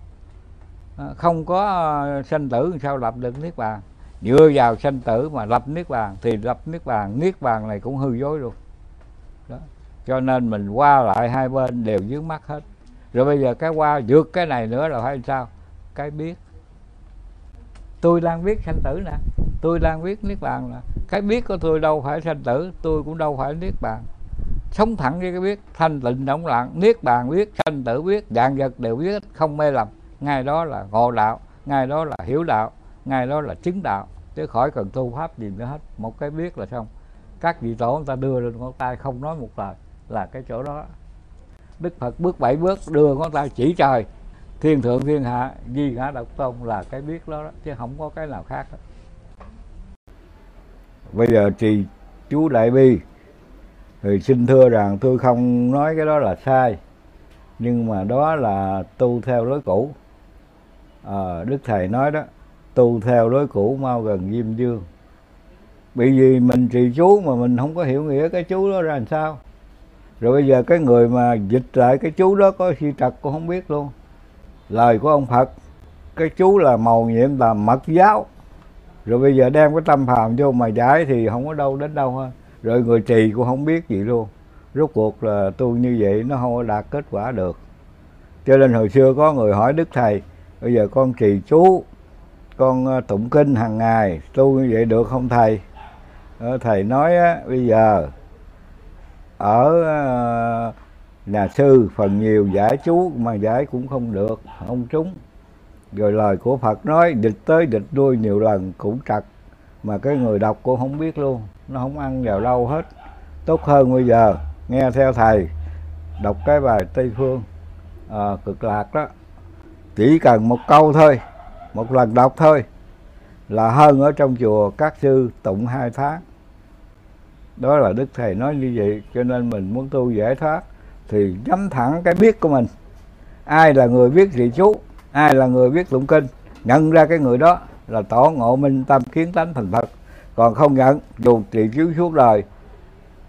À, không có à, sanh tử sao lập được niết bàn. Dựa vào sanh tử mà lập niết bàn thì lập niết bàn niết bàn này cũng hư dối luôn. Đó. cho nên mình qua lại hai bên đều dướng mắt hết. Rồi bây giờ cái qua vượt cái này nữa là phải sao? Cái biết. Tôi đang biết sanh tử nè. Tôi đang biết niết bàn là cái biết của tôi đâu phải sanh tử, tôi cũng đâu phải niết bàn sống thẳng với cái biết thanh tịnh động lặng niết bàn biết sanh tử biết dạng vật đều biết không mê lầm. Ngay đó là ngộ đạo ngay đó là hiểu đạo ngay đó là chứng đạo. Chứ khỏi cần tu pháp gì nữa hết. Một cái biết là xong. Các vị tổ người ta đưa lên ngón tay không nói một lời là cái chỗ đó. Đức phật bước bảy bước đưa ngón tay chỉ trời. Thiên thượng thiên hạ di ngã độc tôn là cái biết đó, đó chứ không có cái nào khác đó. bây giờ trì chú đại bi thì xin thưa rằng tôi không nói cái đó là sai nhưng mà đó là tu theo lối cũ. À, đức thầy nói đó tu theo lối cũ mau gần diêm dương. Bởi vì mình trì chú mà mình không có hiểu nghĩa cái chú đó ra làm sao. Rồi bây giờ cái người mà dịch lại cái chú đó có si trật cũng không biết luôn. Lời của ông phật cái chú là màu nhiệm là mật giáo. Rồi bây giờ đem cái tâm phàm vô mà giải thì không có đâu đến đâu hơn rồi người trì cũng không biết gì luôn. Rốt cuộc là tu như vậy nó không có đạt kết quả được. Cho nên hồi xưa có người hỏi đức thầy bây giờ con trì chú con ờ, tụng kinh hàng ngày tu như vậy được không thầy? Ờ, thầy nói á, bây giờ ở ờ, nhà sư phần nhiều giải chú mà giải cũng không được không trúng. Rồi lời của Phật nói địch tới địch đuôi nhiều lần cũng trật. Mà cái người đọc cũng không biết luôn nó không ăn vào lâu hết. Tốt hơn bây giờ. Nghe theo thầy. Đọc cái bài Tây Phương. À, cực lạc đó. Chỉ cần một câu thôi. Một lần đọc thôi. Là hơn ở trong chùa các sư tụng hai tháng. Đó là đức thầy nói như vậy cho nên mình muốn tu giải thoát thì nhắm thẳng cái biết của mình. Ai là người biết trì chú ai là người biết tụng kinh. Nhận ra cái người đó là tỏ ngộ minh tâm kiến tánh thành phật còn không nhận dù trị chiếu suốt đời.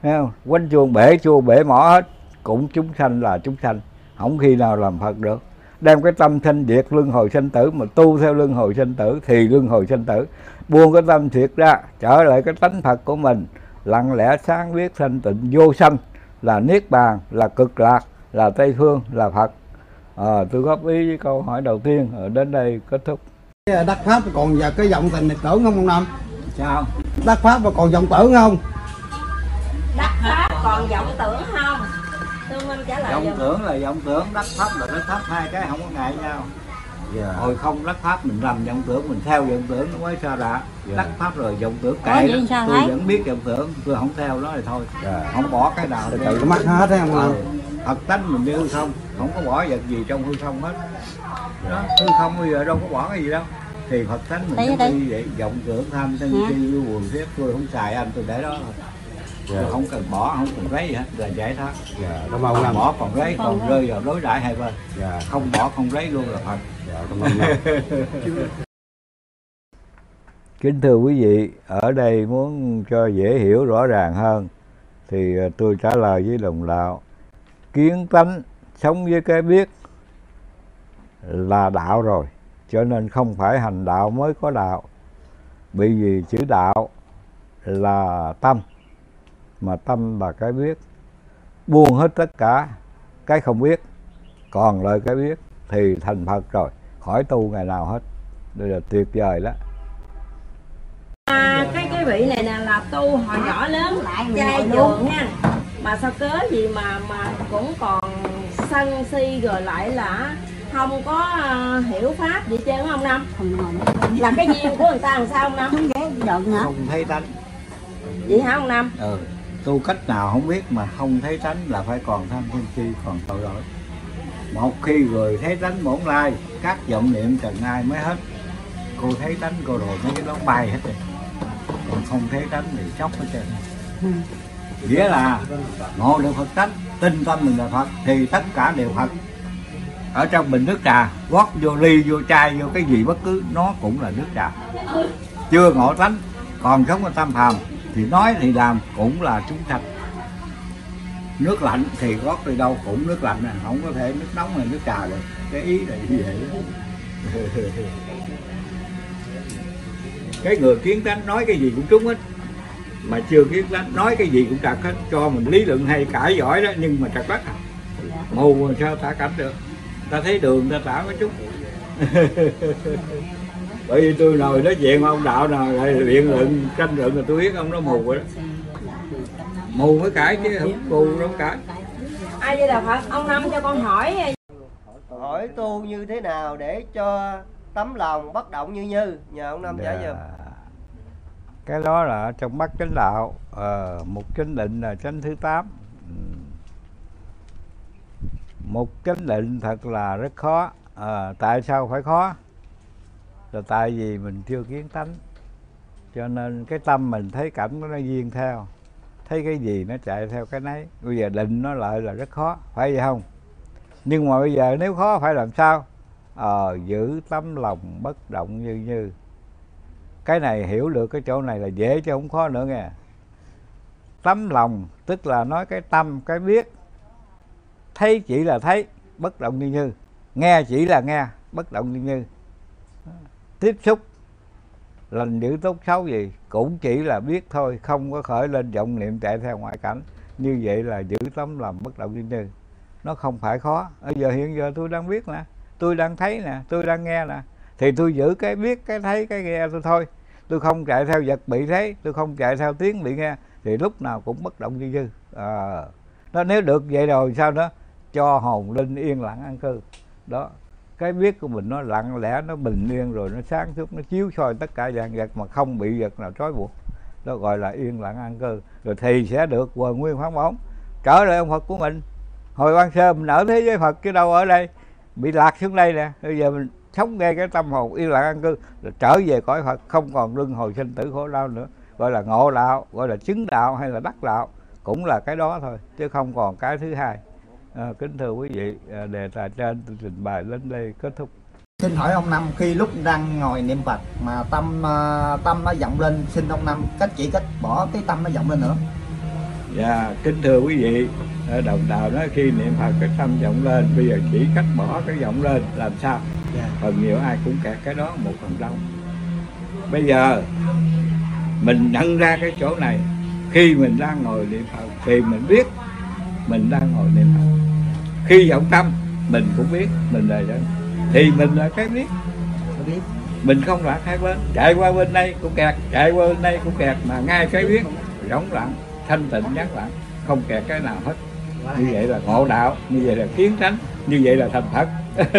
Thấy không? Quánh chuông bể chuông bể mỏ hết. Cũng chúng sanh là chúng sanh. Không khi nào làm phật được. Đem cái tâm thanh diệt luân hồi sanh tử mà tu theo luân hồi sanh tử thì luân hồi sanh tử. Buông cái tâm thiệt ra trở lại cái tánh phật của mình. Lặng lẽ sáng biết thanh tịnh vô sanh. Là niết bàn là cực lạc là tây phương là phật. À, tôi góp ý với câu hỏi đầu tiên. Ở đến đây kết thúc. Đắc Pháp còn giờ cái giọng tình này tưởng không ông Năm? Sao Đắc Pháp mà còn dòng tưởng không? Đắc Pháp còn vọng tưởng không? Tương Minh trả lời vọng tưởng là vọng tưởng đắc pháp là đắc pháp hai cái không có ngại nhau Dạ. hồi không đắc pháp mình làm vọng tưởng mình theo vọng tưởng nó mới sao đã Dạ. đắc pháp rồi vọng tưởng kệ tôi thấy? vẫn biết vọng tưởng tôi không theo nó thì thôi Dạ. không bỏ cái nào từ nó mắc hết thấy không? Ừ. thật tánh mình như hư không không có bỏ vật gì trong hư không hết đó hư không bây giờ đâu có bỏ cái gì đâu thì phật tánh mình như vậy vọng tưởng tham sân Hả? si lưu buồn xếp tôi không xài anh tôi để đó. Thôi Dạ. không cần bỏ không cần lấy gì hết là giải thoát. Dạ cảm ơn bỏ còn lấy Còn rơi vào đối đãi hai bên. Dạ. Không bỏ không lấy luôn là phật. Dạ cảm ơn kính thưa quý vị ở đây muốn cho dễ hiểu rõ ràng hơn thì ờ, tôi trả lời với đồng đạo. Kiến tánh sống với cái biết là đạo rồi cho nên không phải hành đạo mới có đạo. Bởi vì chữ đạo là tâm mà tâm là cái biết. Buông hết tất cả cái không biết còn lại cái biết thì thành phật rồi khỏi tu ngày nào hết. Đây là tuyệt vời đó. À, cái cái vị này nè là tu hồi nhỏ lớn trai trường nha. Mà sao cớ gì mà mà cũng còn sân si rồi lại là không có ờ, hiểu pháp gì trơn không năm. Là cái duyên của người ta làm sao không năm? Không dễ giận hả? Không thấy tánh vậy hả ông năm? Ừ. tu cách nào không biết mà không thấy tánh là phải còn tham sân si còn tội lỗi. Một khi người thấy tánh bổn lai các vọng niệm trần ai mới hết. Cô thấy tánh cô rồi mấy cái đó bay hết rồi. Còn không thấy tánh thì chóc hết trơn. Nghĩa là ngộ được phật tánh tin tâm mình là phật thì tất cả đều phật ở trong bình nước trà gót vô ly vô chai vô cái gì bất cứ nó cũng là nước trà. Chưa ngộ tánh còn sống ở tam phàm thì nói thì làm cũng là chúng sanh. Nước lạnh thì gót đi đâu cũng nước lạnh này, không có thể nước nóng hay nước trà được. Cái ý là như vậy đó. cái người kiến tánh nói cái gì cũng trúng hết. Mà chưa kiến tánh nói cái gì cũng trật hết cho mình lý luận hay cãi giỏi đó nhưng mà trật bắt à. mù sao tả cảnh được ta thấy đường ta tả có chút. Bởi vì tôi ngồi nói chuyện ông đạo nào lại biện luận tranh luận là tôi biết ông nó mù rồi đó. Mù mới cãi chứ không mù đâu cãi. Ai vậy là phật ông năm cho con hỏi. Hỏi tu như thế nào để cho tấm lòng bất động như như? Nhờ ông năm giải Dạ. giùm. Cái đó là trong bát chánh đạo ờ, một chánh định là chánh thứ tám. Ừm một chánh định thật là rất khó. À, tại sao phải khó? Là tại vì mình chưa kiến tánh. Cho nên cái tâm mình thấy cảnh nó duyên theo. Thấy cái gì nó chạy theo cái nấy. Bây giờ định nó lại là rất khó. Phải vậy không? Nhưng mà bây giờ nếu khó phải làm sao? Ờ giữ tấm lòng bất động như như. Cái này hiểu được cái chỗ này là dễ chứ không khó nữa nghe. Tấm lòng tức là nói cái tâm cái biết thấy chỉ là thấy bất động như như nghe chỉ là nghe bất động như như tiếp xúc lành dữ tốt xấu gì cũng chỉ là biết thôi không có khởi lên vọng niệm chạy theo ngoại cảnh. Như vậy là giữ tấm lòng bất động như như nó không phải khó. Bây giờ hiện giờ tôi đang biết nè tôi đang thấy nè tôi đang nghe nè. Thì tôi giữ cái biết cái thấy cái nghe tôi thôi. Tôi không chạy theo vật bị thấy tôi không chạy theo tiếng bị nghe thì lúc nào cũng bất động như dư à, nó nếu được vậy rồi sao đó cho hồn linh yên lặng an cư. Đó, cái biết của mình nó lặng lẽ, nó bình yên rồi, nó sáng suốt, nó chiếu soi tất cả dạng vật mà không bị vật nào trói buộc. Đó gọi là yên lặng an cư. Rồi thì sẽ được quần nguyên pháp bóng trở lại ông Phật của mình. Hồi ban sơ mình ở thế giới Phật chứ đâu ở đây. Bị lạc xuống đây nè. Bây giờ mình sống nghe cái tâm hồn yên lặng an cư, rồi trở về cõi Phật, không còn luân hồi sinh tử khổ đau nữa. Gọi là ngộ đạo, gọi là chứng đạo hay là đắc đạo, cũng là cái đó thôi, chứ không còn cái thứ hai à, kính thưa quý vị à, đề tài trên tôi trình bày đến đây kết thúc Xin hỏi ông Năm khi lúc đang ngồi niệm Phật mà tâm à, tâm nó vọng lên xin ông Năm cách chỉ cách bỏ cái tâm nó vọng lên nữa. Dạ, kính thưa quý vị, ở đồng đạo nói khi niệm Phật cái tâm vọng lên, bây giờ chỉ cách bỏ cái vọng lên làm sao? Dạ. Phần nhiều ai cũng kẹt cái đó một phần đông. Bây giờ mình nhận ra cái chỗ này, khi mình đang ngồi niệm Phật thì mình biết mình đang ngồi niệm Phật. Khi vọng tâm mình cũng biết mình là đó. Thì mình là cái biết. Mình không lạc hai bên, chạy qua bên đây cũng kẹt, chạy qua bên đây cũng kẹt mà ngay cái biết rỗng lặng thanh tịnh giác lặng không kẹt cái nào hết như vậy là ngộ đạo như vậy là kiến tránh như vậy là thành phật